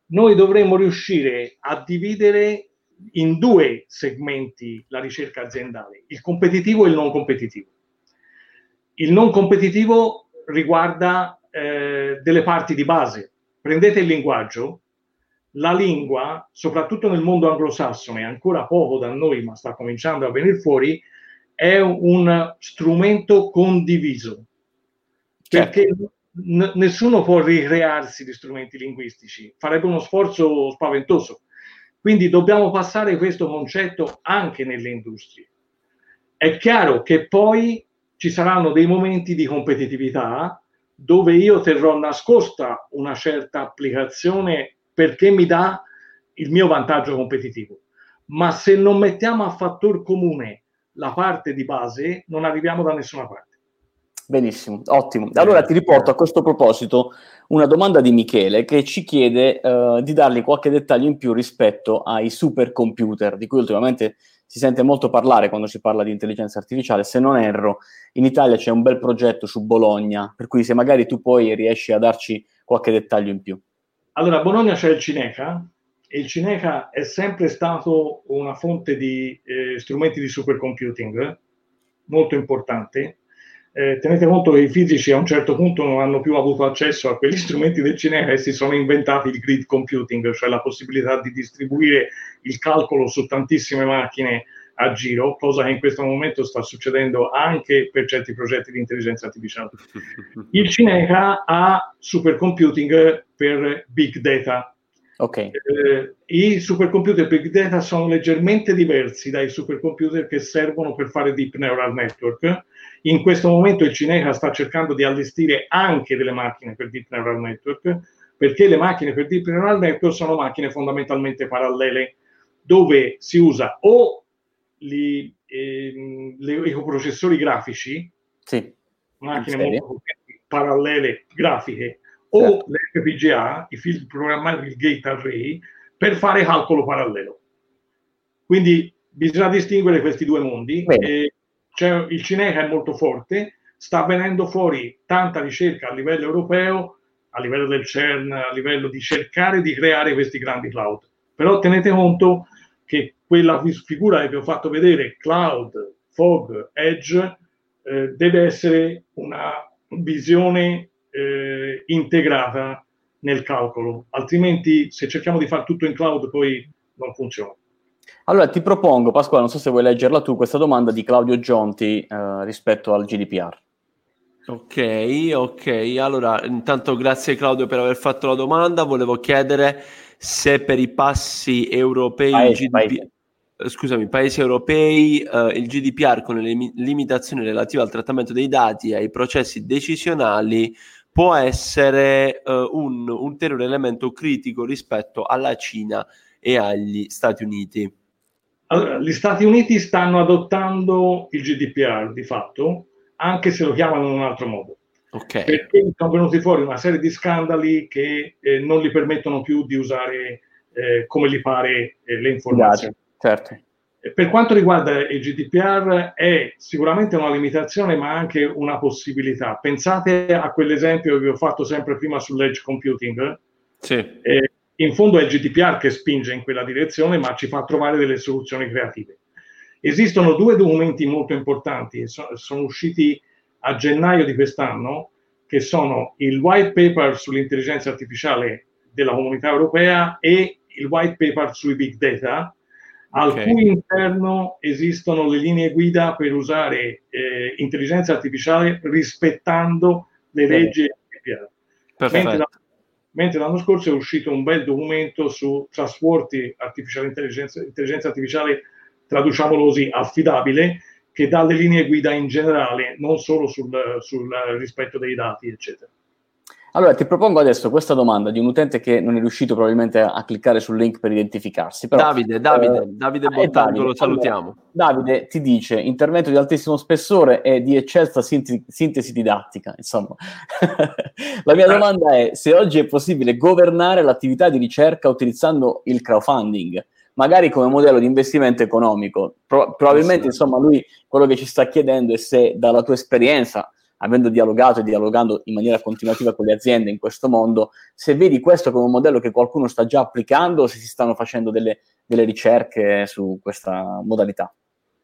Noi dovremmo riuscire a dividere in due segmenti la ricerca aziendale, il competitivo e il non competitivo. Il non competitivo riguarda eh, delle parti di base. Prendete il linguaggio, la lingua, soprattutto nel mondo anglosassone, ancora poco da noi, ma sta cominciando a venire fuori, è un strumento condiviso. Certo. Perché n- nessuno può ricrearsi di strumenti linguistici, farebbe uno sforzo spaventoso quindi dobbiamo passare questo concetto anche nelle industrie. È chiaro che poi ci saranno dei momenti di competitività dove io terrò nascosta una certa applicazione perché mi dà il mio vantaggio competitivo. Ma se non mettiamo a fattor comune la parte di base, non arriviamo da nessuna parte. Benissimo, ottimo. Allora ti riporto a questo proposito una domanda di Michele che ci chiede uh, di dargli qualche dettaglio in più rispetto ai supercomputer, di cui ultimamente si sente molto parlare quando si parla di intelligenza artificiale. Se non erro, in Italia c'è un bel progetto su Bologna, per cui se magari tu poi riesci a darci qualche dettaglio in più. Allora, a Bologna c'è il Cineca, e il Cineca è sempre stato una fonte di eh, strumenti di supercomputing molto importante eh, tenete conto che i fisici a un certo punto non hanno più avuto accesso a quegli strumenti del cinema e si sono inventati il grid computing, cioè la possibilità di distribuire il calcolo su tantissime macchine a giro, cosa che in questo momento sta succedendo anche per certi progetti di intelligenza artificiale. Il Cineca ha supercomputing per big data. Okay. Eh, I supercomputer big data sono leggermente diversi dai supercomputer che servono per fare deep neural network in questo momento il Cineca sta cercando di allestire anche delle macchine per Deep Neural Network, perché le macchine per Deep Neural Network sono macchine fondamentalmente parallele, dove si usa o gli, ehm, i coprocessori grafici, sì, macchine molto potenti, parallele grafiche o certo. l'FPGA, i field programmabili gate array, per fare calcolo parallelo. Quindi bisogna distinguere questi due mondi. Cioè, il Cineca è molto forte, sta venendo fuori tanta ricerca a livello europeo, a livello del CERN, a livello di cercare di creare questi grandi cloud. Però tenete conto che quella figura che vi ho fatto vedere, cloud, fog, edge, eh, deve essere una visione eh, integrata nel calcolo, altrimenti se cerchiamo di fare tutto in cloud poi non funziona. Allora ti propongo, Pasquale, non so se vuoi leggerla tu, questa domanda di Claudio Gionti eh, rispetto al GDPR. Ok, ok. Allora, intanto grazie Claudio per aver fatto la domanda. Volevo chiedere se per i passi europei paesi, GDP... paesi. Eh, scusami, paesi europei, eh, il GDPR con le lim- limitazioni relative al trattamento dei dati e ai processi decisionali può essere eh, un ulteriore elemento critico rispetto alla Cina e agli Stati Uniti. Allora, gli Stati Uniti stanno adottando il GDPR di fatto, anche se lo chiamano in un altro modo. Okay. Perché sono venuti fuori una serie di scandali che eh, non gli permettono più di usare eh, come gli pare eh, le informazioni. Certo. Per quanto riguarda il GDPR è sicuramente una limitazione ma anche una possibilità. Pensate a quell'esempio che vi ho fatto sempre prima sull'edge computing. Sì. Eh, in fondo è il GDPR che spinge in quella direzione ma ci fa trovare delle soluzioni creative. Esistono due documenti molto importanti, sono usciti a gennaio di quest'anno, che sono il white paper sull'intelligenza artificiale della comunità europea e il white paper sui big data, al okay. cui interno esistono le linee guida per usare eh, intelligenza artificiale rispettando le leggi GDPR. Mentre, mentre, l'anno scorso è uscito un bel documento su trustworthy artificial intelligence, intelligenza artificiale, traduciamolo così, affidabile, che dà le linee guida in generale, non solo sul, sul rispetto dei dati, eccetera. Allora, ti propongo adesso questa domanda di un utente che non è riuscito probabilmente a cliccare sul link per identificarsi. Però, Davide, Davide, eh, Davide Bottando, Davide, lo salutiamo. Davide ti dice, intervento di altissimo spessore e di eccelsa sintesi, sintesi didattica, insomma. La mia domanda è se oggi è possibile governare l'attività di ricerca utilizzando il crowdfunding magari come modello di investimento economico. Pro- probabilmente, insomma, lui quello che ci sta chiedendo è se dalla tua esperienza, avendo dialogato e dialogando in maniera continuativa con le aziende in questo mondo, se vedi questo come un modello che qualcuno sta già applicando o se si stanno facendo delle, delle ricerche su questa modalità.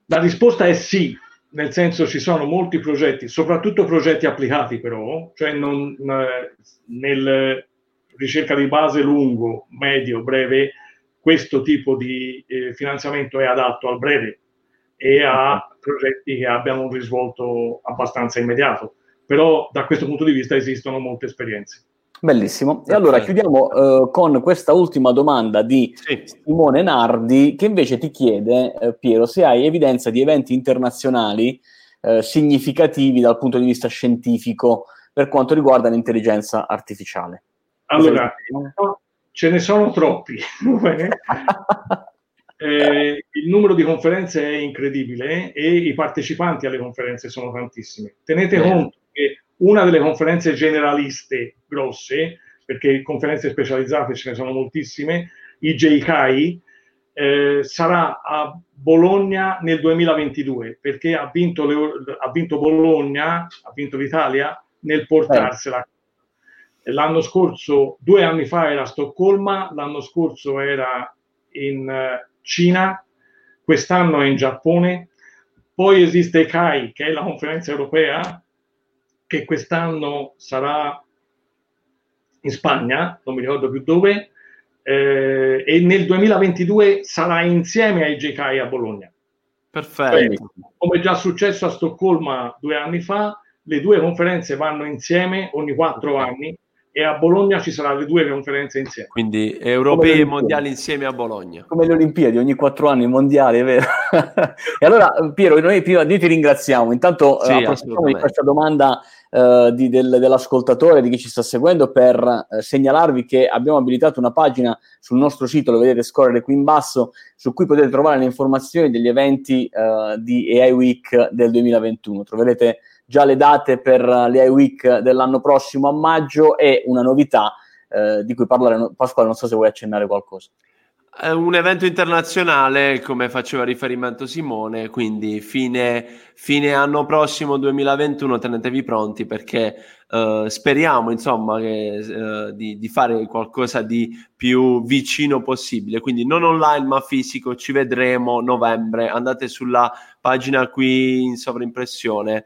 La risposta è sì, nel senso ci sono molti progetti, soprattutto progetti applicati però, cioè non, eh, nel ricerca di base lungo, medio, breve, questo tipo di eh, finanziamento è adatto al breve e a progetti che abbiano un risvolto abbastanza immediato. Però da questo punto di vista esistono molte esperienze. Bellissimo. E allora chiudiamo uh, con questa ultima domanda di sì. Simone Nardi, che invece ti chiede, uh, Piero, se hai evidenza di eventi internazionali uh, significativi dal punto di vista scientifico per quanto riguarda l'intelligenza artificiale. Allora, ce ne sono troppi. eh, il numero di conferenze è incredibile e i partecipanti alle conferenze sono tantissimi. Tenete eh. conto che una delle conferenze generaliste grosse, perché conferenze specializzate ce ne sono moltissime, i JCAI, eh, sarà a Bologna nel 2022 perché ha vinto, le, ha vinto Bologna, ha vinto l'Italia nel portarsela. Eh. L'anno scorso, due anni fa era a Stoccolma, l'anno scorso era in eh, Cina, quest'anno è in Giappone, poi esiste CAI, che è la conferenza europea, che quest'anno sarà in Spagna, non mi ricordo più dove, eh, e nel 2022 sarà insieme ai JCAI a Bologna. Perfetto. Cioè, come già successo a Stoccolma due anni fa, le due conferenze vanno insieme ogni quattro anni e a Bologna ci saranno le due conferenze insieme. Quindi europei e mondiali insieme a Bologna. Come le Olimpiadi, ogni quattro anni mondiali, è vero. e allora Piero, noi prima di ti ringraziamo, intanto sì, approfittiamo di questa domanda uh, di, del, dell'ascoltatore, di chi ci sta seguendo, per uh, segnalarvi che abbiamo abilitato una pagina sul nostro sito, lo vedete scorrere qui in basso, su cui potete trovare le informazioni degli eventi uh, di AI Week del 2021. Troverete già le date per le iWeek dell'anno prossimo a maggio e una novità eh, di cui parlare. Pasquale, non so se vuoi accennare qualcosa. È un evento internazionale, come faceva riferimento Simone, quindi fine, fine anno prossimo 2021 tenetevi pronti perché uh, speriamo insomma che, uh, di, di, fare qualcosa di più vicino possibile, quindi non online ma fisico, ci vedremo novembre, andate sulla pagina qui in sovraimpressione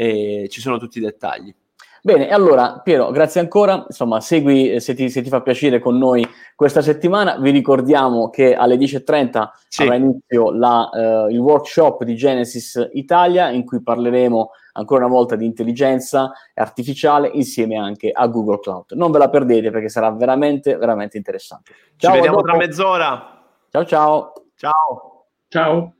e ci sono tutti i dettagli. Bene, allora Piero, grazie ancora, insomma segui eh, se ti, se ti, fa piacere con noi questa settimana, vi ricordiamo che alle 10.30 sì. avrà inizio la, uh, il workshop di Genesis Italia in cui parleremo ancora una volta di intelligenza artificiale insieme anche a Google Cloud. Non ve la perdete perché sarà veramente, veramente interessante. Ciao, Ci vediamo tra mezz'ora. Ciao ciao. Ciao. Ciao.